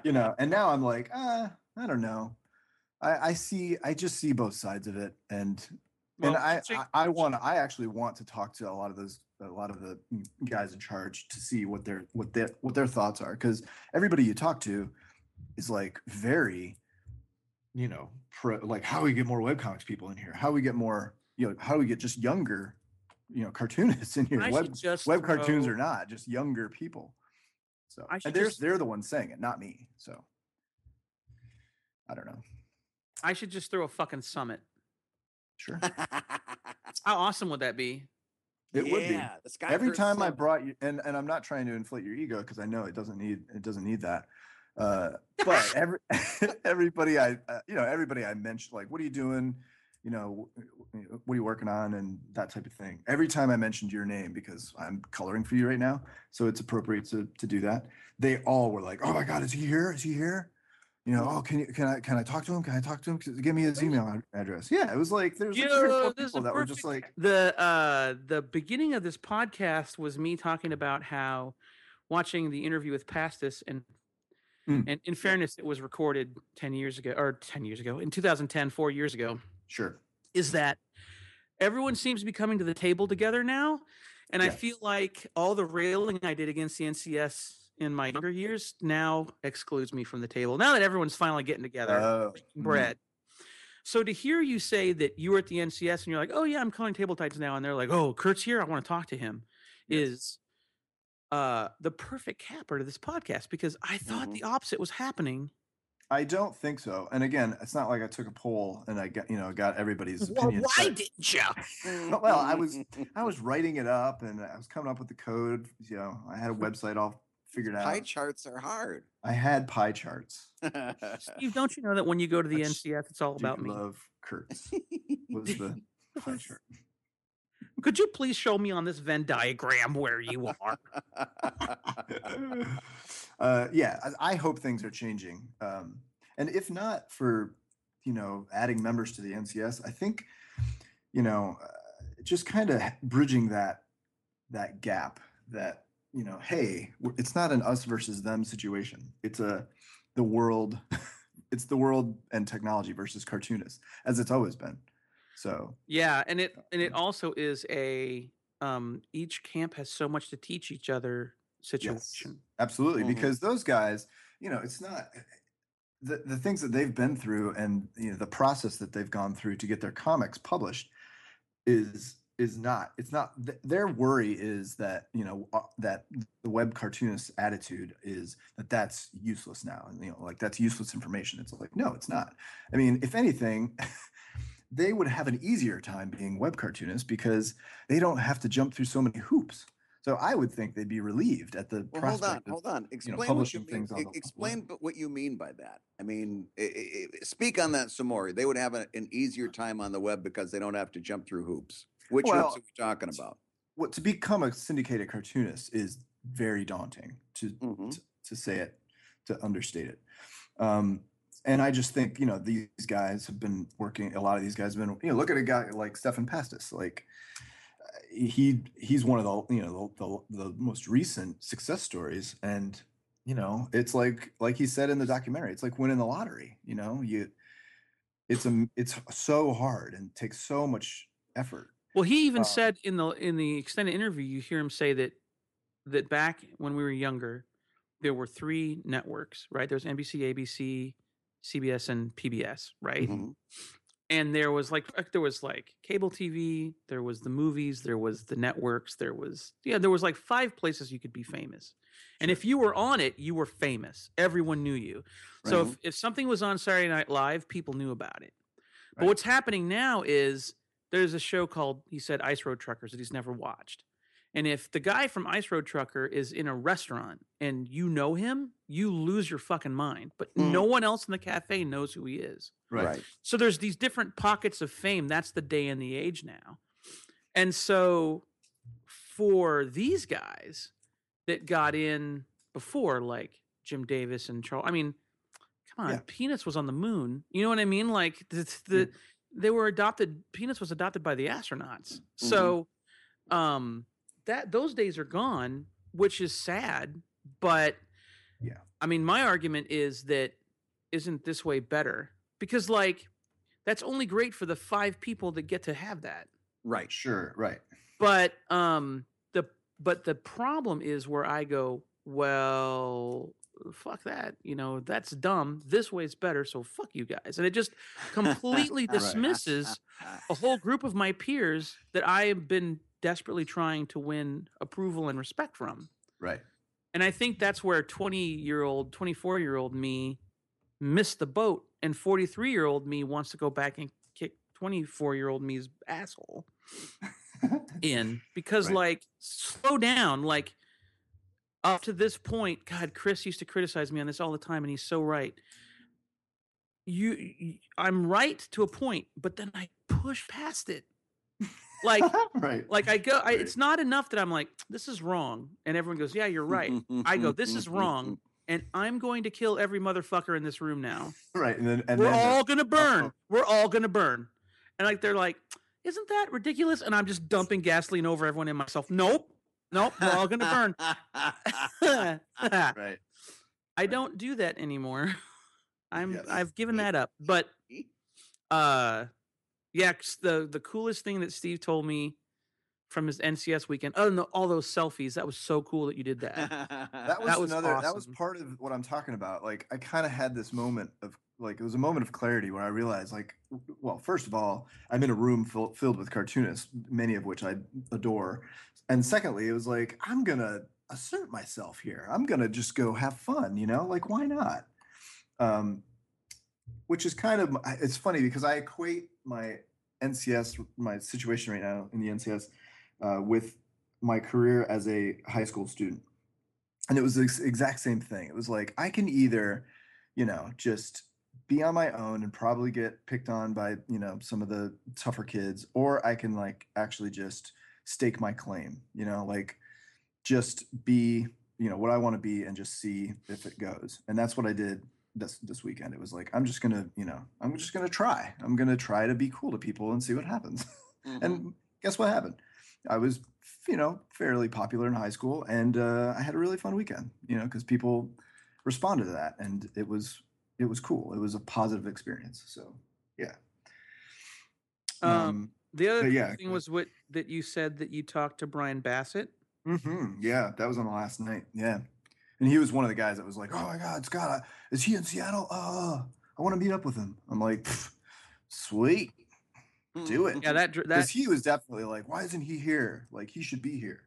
[laughs] you know, and now I'm like, ah, I don't know. I, I see, I just see both sides of it, and and I, I, I want, I actually want to talk to a lot of those, a lot of the guys in charge to see what their, what their, what their thoughts are, because everybody you talk to is like very, you know, pro, like how we get more webcomics people in here, how we get more, you know, how do we get just younger, you know, cartoonists in here, I web, web cartoons or not, just younger people. So I should and they're just- they're the ones saying it, not me. So I don't know. I should just throw a fucking summit. Sure, [laughs] How awesome would that be? it would be. The Every first time I brought you, and and I'm not trying to inflate your ego because I know it doesn't need it doesn't need that. Uh, but [laughs] every [laughs] everybody I uh, you know everybody I mentioned like what are you doing, you know wh- wh- what are you working on and that type of thing. Every time I mentioned your name because I'm coloring for you right now, so it's appropriate to to do that. They all were like, oh my god, is he here? Is he here? You know, oh, can you can I can I talk to him? Can I talk to him? Give me his email address. Yeah, it was like there's like three or Yo, four this is people that were just like, the uh the beginning of this podcast was me talking about how watching the interview with Pastis and Mm. and in fairness it was recorded 10 years ago or 10 years ago in 2010 4 years ago sure. is that everyone seems to be coming to the table together now and I feel like all the railing I did against the NCS in my younger years now excludes me from the table now that everyone's finally getting together Oh, breaking mm. bread. So to hear you say that you were at the NCS and you're like, oh yeah, I'm calling table titans now, and they're like, oh, Kurt's here, I want to talk to him, is uh the perfect capper to this podcast because I thought Mhm. the opposite was happening. I don't think so. And again, it's not like I took a poll and I got you know got everybody's Well, opinion. why but didn't you? [laughs] Mm, well, I mm, was- mm, I was writing it up and I was coming up with the code. You know, I had a website all figured Pie out. Pie charts are hard. I had pie charts. [laughs] Steve, don't you know that when you go to the NCF, it's all Do about me? love Kurtz was the [laughs] pie chart. Could you please show me on this Venn diagram where you are? [laughs] uh, yeah, I, I hope things are changing. Um, and if not for, you know, adding members to the NCS, I think, you know, uh, just kind of bridging that that gap. That you know, hey, it's not an us versus them situation. It's a the world. [laughs] it's the world and technology versus cartoonists, as it's always been. So Yeah, and it and it Mhm. also is a um each camp has so much to teach each other Yes, situation. absolutely. Mhm. Because those guys, you know, it's not the, the things that they've been through and you know the process that they've gone through to get their comics published is is not it's not th- their worry is that you know uh, that the web cartoonist attitude is that that's useless now and you know like that's useless information it's like no it's not i mean if anything [laughs] they would have an easier time being web cartoonists because they don't have to jump through so many hoops so i would think they'd be relieved at the Well, hold on, prospect of hold on. Explain what you publishing mean. things on explain what you mean by that. I mean, i- i- i- speak on that some more. They would have a, an easier time on the web because they don't have to jump through hoops. Which Well, hoops are we talking about? what to become a syndicated cartoonist is very daunting to Mhm. to, to say it to understate it um and i just think you know these guys have been working a lot of these guys have been you know look at a guy like stephan pastis like uh, he he's one of the you know the, the the most recent success stories and you know it's like like he said in the documentary it's like winning the lottery you know you it's a it's so hard and takes so much effort Well, he even Uh, said in the in the extended interview, you hear him say that that back when we were younger, there were three networks, right? There was NBC, ABC, CBS, and PBS, right? Mhm. And there was like uh, there was like cable TV, there was the movies, there was the networks, there was yeah, there was like five places you could be famous. And if you were on it, you were famous. Everyone knew you. So if, if something was on Saturday Night Live, people knew about it. But Right. what's happening now is there's a show called he said Ice Road Truckers that he's never watched. And if the guy from Ice Road Trucker is in a restaurant and you know him, you lose your fucking mind. But no one else in the cafe knows who he is. Right. So there's these different pockets of fame. That's the day and the age now. And so for these guys that got in before, like Jim Davis and Charles, I mean, come on, Yeah. Peanuts was on the moon. You know what I mean? Like the, the they were adopted. Peanuts was adopted by the astronauts. So um that those days are gone, which is sad. But Yeah. I mean, my argument is that isn't this way better? Because like that's only great for the five people that get to have that. Right. Sure. Right. But um the but the problem is where I go, well, fuck that. You know, that's dumb. This way's better, so fuck you guys. And it just [laughs] completely Right. dismisses a whole group of my peers that I have been desperately trying to win approval and respect from. Right. And I think that's where 20 year old, 24 year old me missed the boat, and 43 year old me wants to go back and kick 24 year old me's asshole [laughs] in because, Right. like, slow down. Like, up to this point, God, Chris used to criticize me on this all the time, and he's so right. You, I'm right to a point, but then I push past it. Like, [laughs] right. like I go, I, Right. it's not enough that I'm like, this is wrong, and everyone goes, yeah, you're right. I go, this is wrong, and I'm going to kill every motherfucker in this room now. Right. And then and We're then the- all gonna burn. Uh-oh. We're all gonna burn. And like they're like, isn't that ridiculous? And I'm just dumping gasoline over everyone and myself. Nope, nope. We're all gonna burn. [laughs] right. [laughs] I don't do that anymore. I'm Yes. I've given that up. But uh yeah, the the coolest thing that Steve told me from his NCS weekend, oh no, all those selfies, that was so cool that you did that. That was, was another that was part of what I'm talking about. Like I kind of had this moment of like it was a moment of clarity where I realized like well, first of all, I'm in a room fill, filled with cartoonists, many of which I adore. And secondly, it was like I'm going to assert myself here. I'm going to just go have fun, you know? Like why not? Um which is kind of it's funny because I equate my NCS my situation right now in the NCS uh, with my career as a high school student and it was the exact same thing. It was like I can either, you know, just be on my own and probably get picked on by you know some of the tougher kids, or I can like actually just stake my claim. You know, like just be you know what I want to be and just see if it goes. And that's what I did this this weekend. It was like I'm just gonna you know I'm just gonna try. I'm gonna try to be cool to people and see what happens. [laughs] And guess what happened? I was, you know, fairly popular in high school, and uh, I had a really fun weekend. You know, because people responded to that, and it was it was cool. It was a positive experience. So yeah. Um, the other yeah, thing was what that you said that you talked to Brian Bassett. hmm Yeah, that was on the last night. Yeah, and he was one of the guys that was like, "Oh my God, Scott, is he in Seattle? Uh, I want to meet up with him." I'm like, "Sweet," do it. Yeah, that because he was definitely like, "Why isn't he here? Like, he should be here."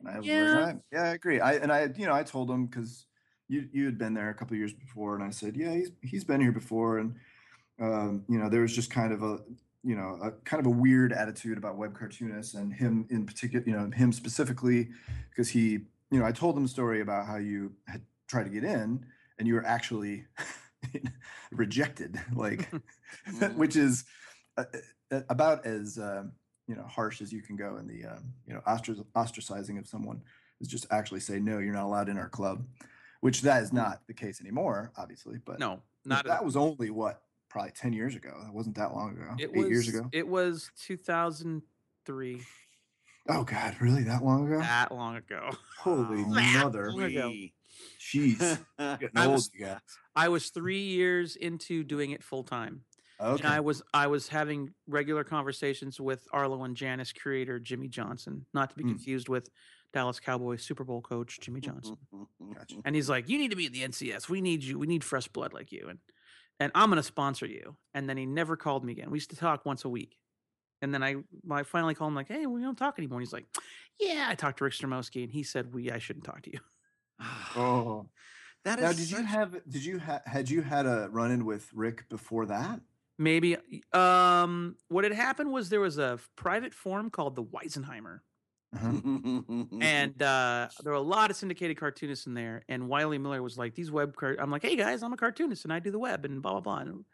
And I Yeah. like, "I- "Yeah, I agree." I and I, you know, I told him because you you had been there a couple years before, and I said, "Yeah, he's he's been here before," and um, you know, there was just kind of a you know a kind of a weird attitude about web cartoonists and him in particular, you know, him specifically, because he, you know, I told them a story about how you had tried to get in and you were actually [laughs] rejected, [laughs] like, [laughs] which is uh, uh, about as um, you know harsh as you can go in the um, you know ostrac- ostracizing of someone is just actually say no, you're not allowed in our club, which that is not the case anymore, obviously. But no, not that was only what probably ten years ago. That wasn't that long ago. It Eight was years ago. It was 2003. Oh God, really? That long ago? That long ago. Holy [laughs] That mother! long ago. Jeez, [laughs] getting I old, was- you guys. I was three years into doing it full time. Okay. And I was I was having regular conversations with Arlo and Janis creator Jimmy Johnson, not to be Mm. confused with Dallas Cowboys Super Bowl coach Jimmy Johnson. Gotcha. And he's like, "You need to be at the NCS. We need you. We need fresh blood like you." And and I'm gonna sponsor you. And then he never called me again. We used to talk once a week. And then I, I finally called him like, "Hey, we don't talk anymore." And he's like, "Yeah, I talked to Rick Stromoski, and he said we I shouldn't talk to you." [sighs] Oh. that is Now, did you have? Did you ha- had you had a run in with Rick before that? Maybe. Um, what had happened was there was a private forum called the Weisenheimer, Uh-huh. [laughs] and uh, there were a lot of syndicated cartoonists in there. And Wiley Miller was like, "These web cart." I'm like, "Hey guys, I'm a cartoonist and I do the web and blah blah blah." And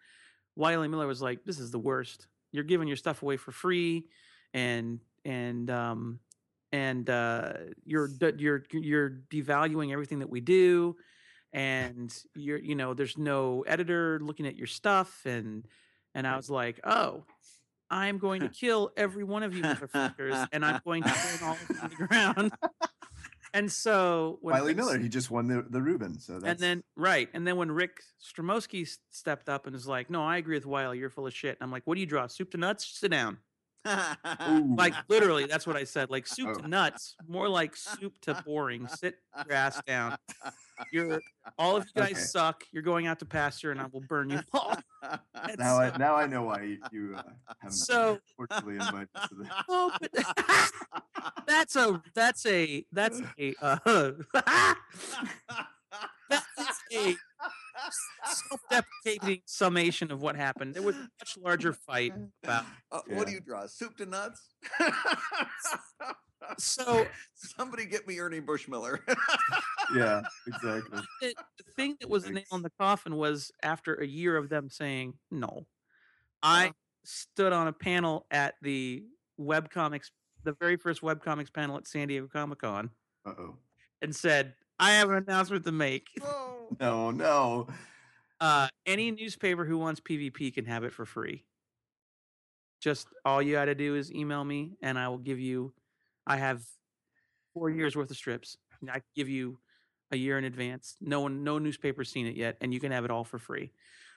Wiley Miller was like, "This is the worst. You're giving your stuff away for free, and and um and uh, you're you're you're devaluing everything that we do, and you're you know there's no editor looking at your stuff and and I was like, oh." I'm going to kill every one of you motherfuckers, and I'm going to burn all of you to the [laughs] ground. And so when Wiley Rick Miller, he just won the, the Reuben. So that's and then right, and then when Rick Stromoski stepped up and was like, "No, I agree with Wiley. You're full of shit." And I'm like, "What do you draw? Soup to nuts? Sit down." [laughs] Like literally, that's what I said. Like soup Oh. to nuts, more like soup to boring. Sit your ass down. You're all of you guys Okay. suck. You're going out to pasture, and I will burn you all. [laughs] That's- now I now I know why you, you uh, haven't So- fortunately invited to the [laughs] Oh, but that's a that's a that's a uh, that is a self-deprecating summation of what happened. There was a much larger fight [laughs] about. Uh, What do you draw? Soup to nuts? [laughs] So Somebody get me Ernie Bushmiller. [laughs] yeah exactly the, the thing that was the nail in the coffin was after a year of them saying no. I Yeah. stood on a panel at the webcomics, the very first webcomics panel at San Diego Comic Con, uh oh and said, "I have an announcement to make." [laughs] oh. no no Uh, any newspaper who wants PvP can have it for free. Just all you got to do is email me, and I will give you. I have four years worth of strips. and I give you a year in advance. No one, no newspaper's seen it yet, and you can have it all for free.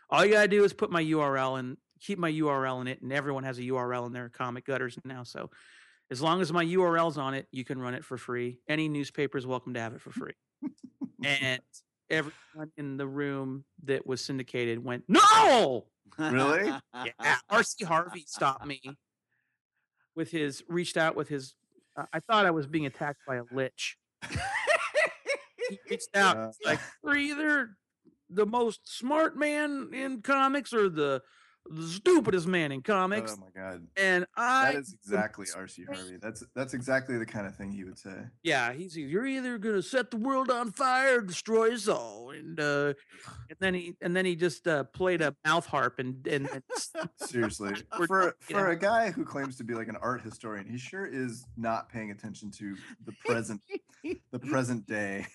All you gotta do is put my URL and keep my URL in it, and everyone has a URL in their comic gutters now. So, as long as my URL's on it, you can run it for free. Any newspaper is welcome to have it for free. And everyone in the room that was syndicated went, "No!" Really? [laughs] Yeah, RC Harvey stopped me with his reached out with his. Uh, I thought I was being attacked by a lich. He reached out. Yeah. Like we're either the most smart man in comics or the, the stupidest man in comics, oh my god. and I. that is exactly [laughs] RC Harvey. That's that's exactly the kind of thing he would say. Yeah, he's you're either gonna set the world on fire or destroy us all, and uh, and then he and then he just uh, played a mouth harp and and, and [laughs] seriously. [laughs] for for a guy who claims to be like an art historian he sure is not paying attention to the present the present day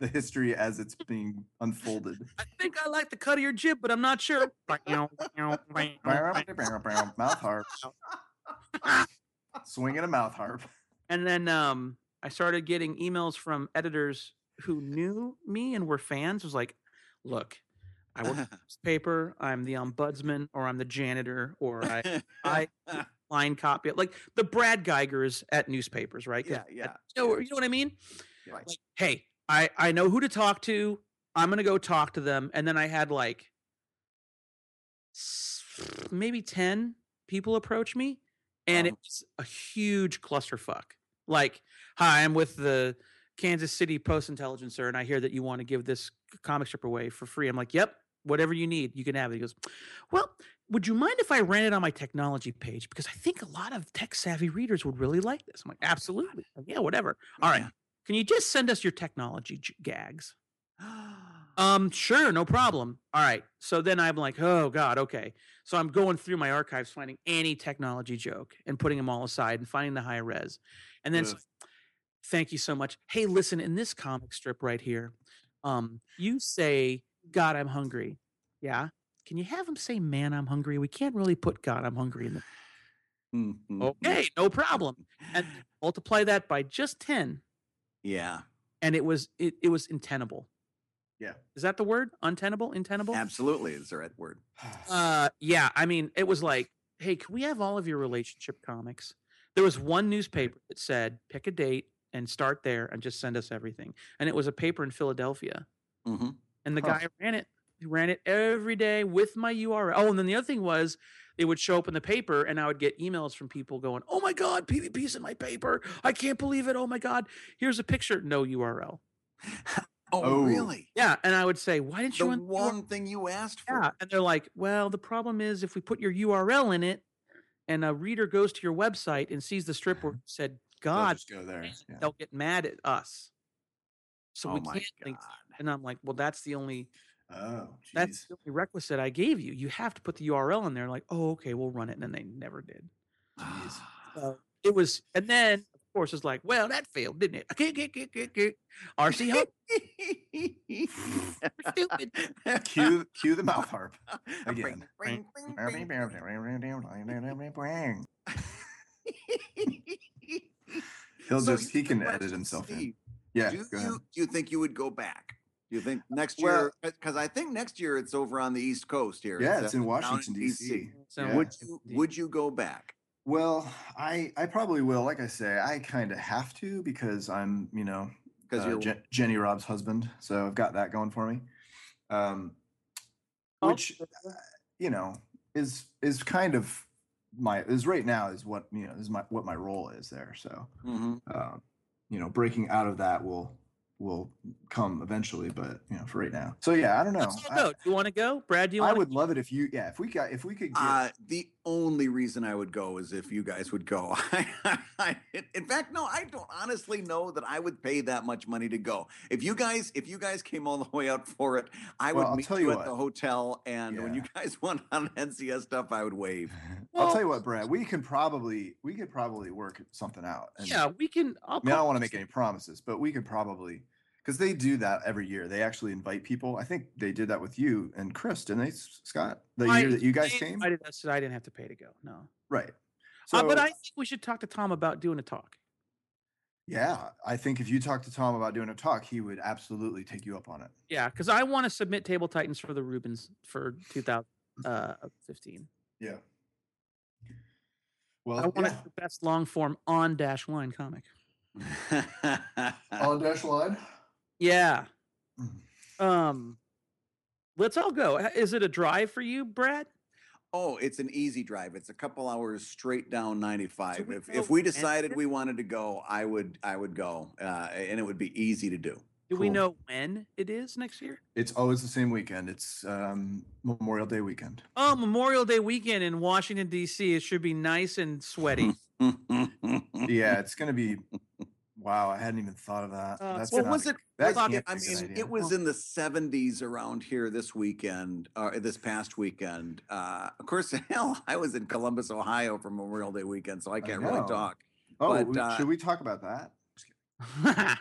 the history as it's being unfolded I think I like the cut of your jib, but I'm not sure. [laughs] mouth harp swinging a mouth harp and then um, I started getting emails from editors who knew me and were fans. It Was like, look, I work [laughs] at this paper. I'm the ombudsman, or I'm the janitor, or I [laughs] I line copy. it Like the Brad Guigars at newspapers, right? yeah, yeah. You know, you know what I mean? Yeah. Like, hey, I I know who to talk to. I'm gonna go talk to them, and then I had like maybe ten people approach me, and it was a huge clusterfuck. Like, hi, I'm with the Kansas City Post Intelligencer, and I hear that you want to give this comic strip away for free. I'm like, yep, whatever you need, you can have it. He goes, well, would you mind if I ran it on my technology page? Because I think a lot of tech savvy readers would really like this. I'm like, absolutely. Like, yeah, whatever. All right. Can you just send us your technology j- gags? [gasps] Um, sure, no problem. All right. So then I'm like, oh God, okay. So I'm going through my archives, finding any technology joke and putting them all aside and finding the high res. And then, Ugh. like, thank you so much. Hey, listen, in this comic strip right here, um, you say, God, I'm hungry. Yeah. Can you have him say, man, I'm hungry? We can't really put God, I'm hungry in the Mhm. okay, no problem. And multiply that by just 10, Yeah, and it was it, it was untenable. Yeah. Is that the word? Untenable? Untenable? absolutely is the right word. [sighs] Uh, yeah. I mean, it was like, hey, can we have all of your relationship comics? There was one newspaper that said, pick a date and start there and just send us everything. And it was a paper in Philadelphia. hmm And the Huh. guy ran it, he ran it every day with my URL. Oh, and then the other thing was, it would show up in the paper, and I would get emails from people going, "Oh my God, PvP's in my paper! I can't believe it! Oh my God, here's a picture, no URL." [laughs] Oh, Oh. really? Yeah, and I would say, "Why didn't The you?" run the one thing you asked for. Yeah, and they're like, "Well, the problem is if we put your URL in it, and a reader goes to your website and sees the strip where it [laughs] said God, just go there. Yeah. they'll get mad at us. So oh we can't link. God. And I'm like, well, that's the only Oh, that's the only requisite I gave you. You have to put the URL in there. Like, oh, okay, we'll run it, and then they never did. So [sighs] it was, and then of course it's like, well, that failed, didn't it? RC Hub, stupid. [laughs] [laughs] cue cue the mouth harp again. [laughs] He'll So just he can edit himself in. Yeah, do you do you think you would go back? Do you think next year? Because I think next year it's over on the East Coast here. Yeah, it's in Washington D.C. So Yeah. Would you would you go back? Well, I I probably will. Like I say, I kind of have to because I'm you know Because uh, you're Je- Jenny Robb's husband, so I've got that going for me. Um, Oh, which uh, you know is is kind of my is right now is what you know is my what my role is there. So Mhm. um, you know breaking out of that will will come eventually, but you know for right now. So yeah, I don't know. I. Do you want to go, Brad? Do you want I want? would love it if you yeah if we got if we could get Uh, the only reason I would go is if you guys would go. [laughs] in fact, no, I don't honestly know that I would pay that much money to go. If you guys, if you guys came all the way out for it, I would Well, meet tell you, you at the hotel, and when you guys [laughs] went on NCS stuff, I would wave. [laughs] I'll tell you what, Brad. We can probably we could probably work something out. and- yeah, we can. I'll I mean, I don't want to make any promises, but we could probably because they do that every year. They actually invite people. I think they did that with you and Chris, didn't they, Scott? The I- year that you guys they came, invited us, so I didn't have to pay to go. No, right? uh, but I think we should talk to Tom about doing a talk. yeah, I think if you talk to Tom about doing a talk, he would absolutely take you up on it. Yeah, because I want to submit Table Titans for the Reubens for 2015. Yeah. Well, I want it the best long form on dash line comic. [laughs] on dash line. Yeah. Mm. Um, let's all go. Is it a drive for you, Brad? Oh, it's an easy drive. It's a couple hours straight down 95. we if if we and- decided we wanted to go, I would I would go, uh, and it would be easy to do. Do we know when it is next year? It's always the same weekend. It's um, Memorial Day weekend. Oh, Memorial Day weekend in Washington D.C. It should be nice and sweaty. [laughs] yeah, it's gonna be. Wow, I hadn't even thought of that. Uh, That's Well, not was it? that was it- can't I be a good mean, idea. it was in the 70s around here this weekend, or this past weekend. Uh, of course, [laughs] hell, I was in Columbus, Ohio for Memorial Day weekend, so I can't really talk. Oh, but, we- uh, should we talk about that? [laughs]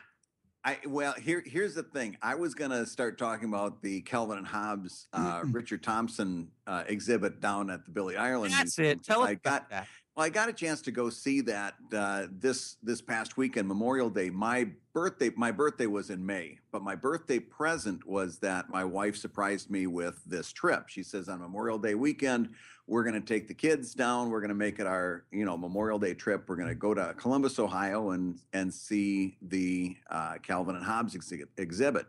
I well, here here's the thing. I was gonna start talking about the Calvin and Hobbes, uh, Richard Thompson uh, exhibit down at the Billy Ireland. That's Museum, it. Tell us I about got that. Well, I got a chance to go see that uh, this this past weekend, Memorial Day. My birthday, my birthday was in May, but my birthday present was that my wife surprised me with this trip. She says on Memorial Day weekend, we're going to take the kids down. We're going to make it our you know Memorial Day trip. We're going to go to Columbus, Ohio, and and see the uh, Calvin and Hobbes exhi- exhibit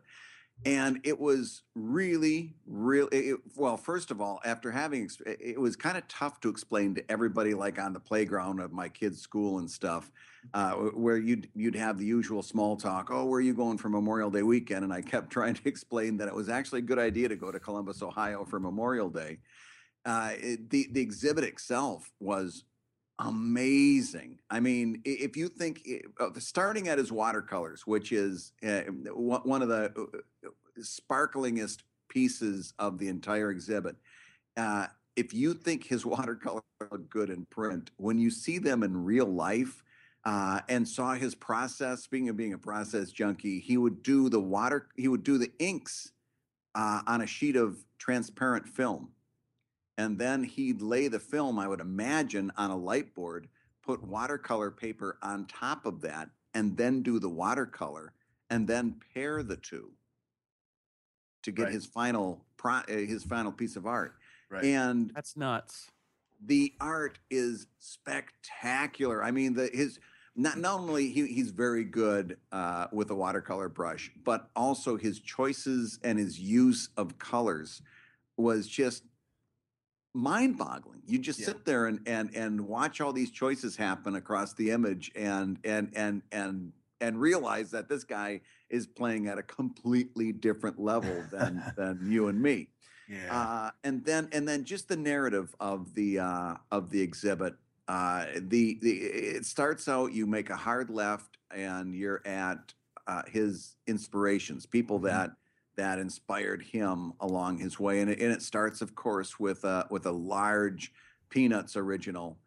and it was really really well first of all after having it it was kind of tough to explain to everybody like on the playground of my kids school and stuff uh, where you'd you'd have the usual small talk oh where are you going for memorial day weekend? And i kept [laughs] trying to explain that it was actually a good idea to go to columbus ohio for memorial day. Uh, it, the the exhibit itself was amazing. I mean, if you think uh, starting at his watercolors, which is uh, one of the uh, uh, sparklingest pieces of the entire exhibit, uh, if you think his [laughs] watercolors look good in print, when you see them in real life. Uh, and saw his process. Speaking of being a process junkie, he would do the water. He would do the inks uh, on a sheet of transparent film and then he'd lay the film i would imagine on a light board put watercolor paper on top of that and then do the watercolor and then pair the two to get Right. his final pro, uh, his final piece of art Right. and That's nuts. the art is spectacular. I mean, the his not not only he, he's very good uh, with a watercolor brush, but also his choices and his use of colors was just mind-boggling. You just Yeah. sit there and and and watch all these choices happen across the image, and and and and and realize that this guy is playing at a completely different level than [laughs] than you and me yeah. uh, and then and then just the narrative of the uh, of the exhibit Uh, the the it starts out you make a hard left and you're at uh, his inspirations, people Mhm. that that inspired him along his way, and it, and it starts, of course, with a with a large Peanuts original.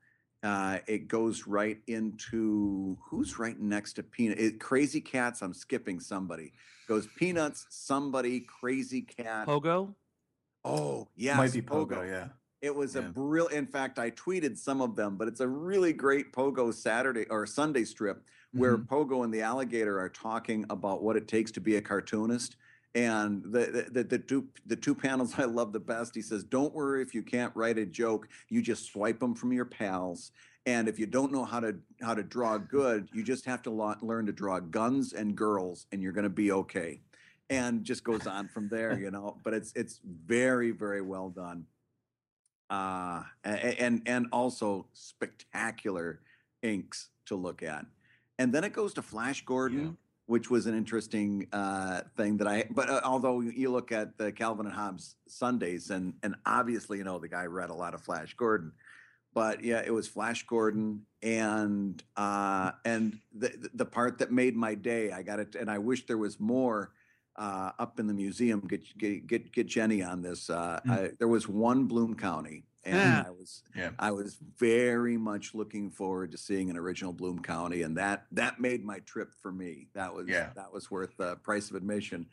Uh, it goes right into who's right next to Peanut. It, Krazy Kats. I'm skipping somebody. Goes Peanuts. Somebody. Krazy Kat. Pogo. Oh yes, Might be Pogo, yeah. It was a Yeah. brill. In fact, I tweeted some of them, but it's a really great Pogo Saturday or Sunday strip where Mhm. Pogo and the alligator are talking about what it takes to be a cartoonist. And the, the the two the two panels [laughs] I love the best. He says, "Don't worry if you can't write a joke. You just swipe them from your pals. And if you don't know how to how to draw good, you just have to learn to draw guns and girls, and you're going to be okay." And just goes on from there, you know. But it's it's very very well done uh, and and also spectacular inks to look at. And then it goes to Flash Gordon, which was an interesting uh, thing that I. But uh, although you look at the Calvin and Hobbes Sundays, and and obviously you know the guy read a lot of Flash Gordon, but yeah, it was Flash Gordon, and uh, and the the part that made my day. I got it, and I wish there was more uh, up in the museum. Get get get, get Jenny on this. Uh, Mm. I, there was one Bloom County, and Yeah. I was Yeah. I was very much looking forward to seeing an original Bloom County, and that that made my trip for me. That was Yeah. that was worth the price of admission,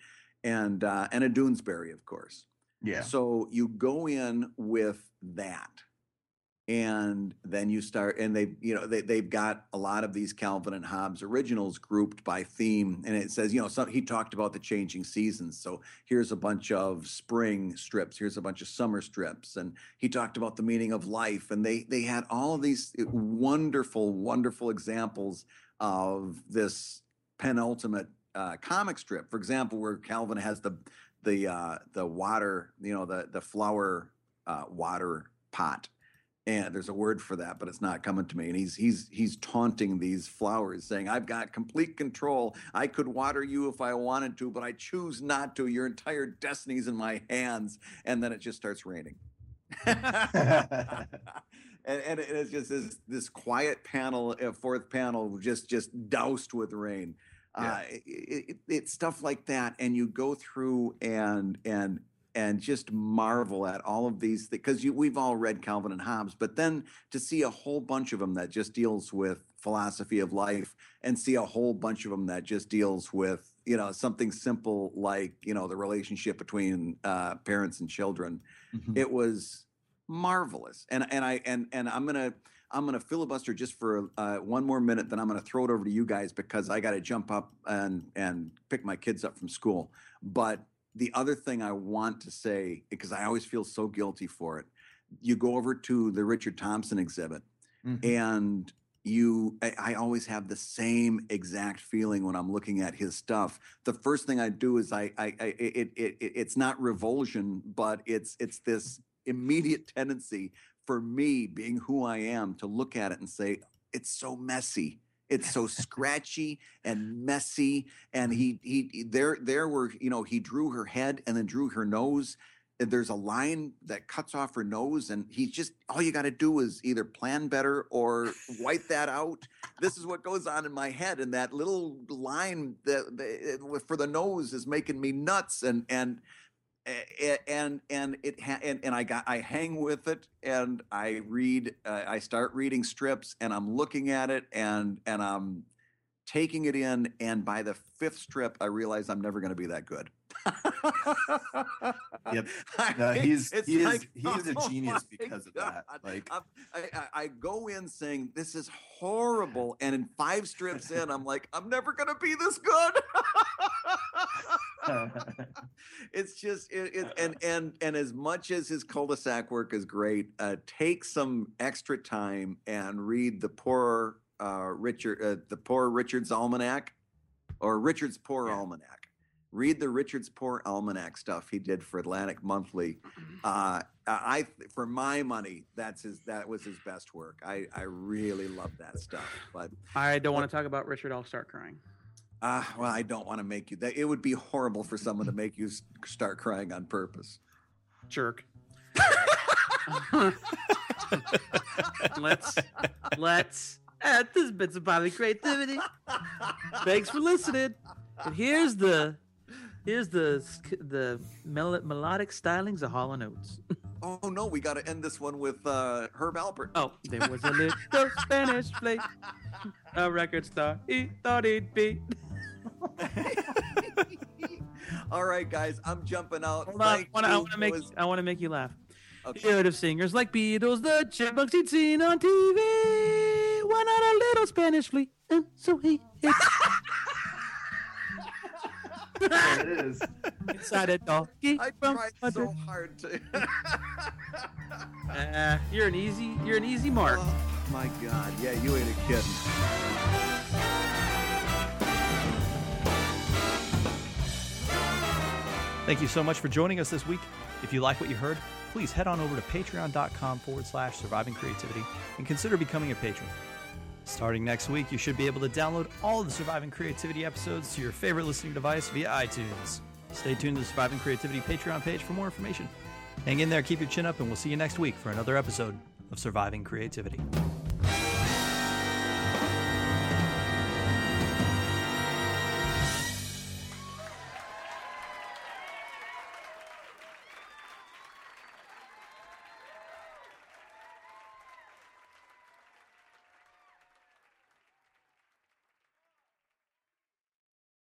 and uh, and a Doonesbury, of course. Yeah. So you go in with that, and then you start, and they, you know, they they've got a lot of these Calvin and Hobbes originals grouped by theme, and it says, you know, some he talked about the changing seasons. So here's a bunch of spring strips, here's a bunch of summer strips, and he talked about the meaning of life, and they they had all of these uh, wonderful, wonderful examples of this penultimate uh, comic strip. For example, where Calvin has the the uh, the water, you know, the the flower uh, water pot. And there's a word for that, but it's not coming to me. And he's he's he's taunting these flowers, saying, "I've got complete control. I could water you if I wanted to, but I choose not to. Your entire destiny's in my hands." And then it just starts raining. [laughs] and, and it- it's just this this quiet panel, uh, fourth panel, just just doused with rain. Yeah. Uh, it, it, it's stuff like that, and you go through and and and just marvel at all of these because you we've all read Calvin and Hobbes, but then to see a whole bunch of them that just deals with philosophy of life, and see a whole bunch of them that just deals with you know something simple like you know the relationship between uh, parents and children Mhm. it was marvelous and and i and and i'm gonna i'm gonna filibuster just for uh, one more minute then i'm gonna throw it over to you guys because i gotta jump up and and pick my kids up from school but the other thing i want to say because i always feel so guilty for it you go over to the richard thompson exhibit Mhm. and you I, I always have the same exact feeling when i'm looking at his stuff the first thing i do is i i, I it, it, it it's not revulsion but it's it's this immediate tendency for me being who i am to look at it and say it's so messy it's so scratchy and messy and he, he he there there were you know he drew her head and then drew her nose and there's a line that cuts off her nose and he's just all you got to do is either plan better or wipe that out. This is what goes on in my head and that little line that, that eh, for the nose is making me nuts and and and and it ha- and, and I got I hang with it and I read uh, I start reading strips and I'm looking at it and and I'm taking it in and by the fifth strip I realize I'm never going to be that good. Yep. [laughs] No, he's- it's he is- like, [laughs] he is a oh genius my because of that, like- I, I, I go in saying this is horrible, and in five strips in, I'm like, I'm never gonna be this good. [laughs] [laughs] it's just it, it [laughs] and and and as much as his cul-de-sac work is great, uh, take some extra time and read the poor uh, Richard, uh, the poor Richard's almanac, or Richard's poor Yeah. almanac. Read the Richard's Poor Almanac stuff he did for Atlantic Monthly. [clears throat] Uh, I, for my money, that's his. That was his best work. I, I really love that stuff. But I don't want to talk about Richard. I'll start crying. Uh, well, I don't want to make you. That it would be horrible for someone to [laughs] make you start crying on purpose. Jerk. [laughs] let's let's uh, this has been some Bobby creativity. Thanks for listening. And here's the here's the the mel- melodic stylings of Hall and Oates. [laughs] Oh no, we got to end this one with uh, Herb Alpert. Oh, there was a little Spanish play, a record star. He thought he'd be. [laughs] All right, guys, I'm jumping out. Hold on, I want to you. make It was- I want to make you laugh. okay. Heard of singers like Beatles, the Chipmunks he'd seen on TV. Why not a little Spanish flea? And so he hit There it is. [laughs] inside a doggy I tried under- so hard to. [laughs] Uh, you're an easy, you're an easy mark. oh my God! Yeah, you ain't a kidding. Thank you so much for joining us this week. If you like what you heard, please head on over to patreon.com forward slash surviving creativity and consider becoming a patron. Starting next week, you should be able to download all of the Surviving Creativity episodes to your favorite listening device via iTunes. Stay tuned to the Surviving Creativity Patreon page for more information. Hang in there, keep your chin up, and we'll see you next week for another episode of Surviving Creativity.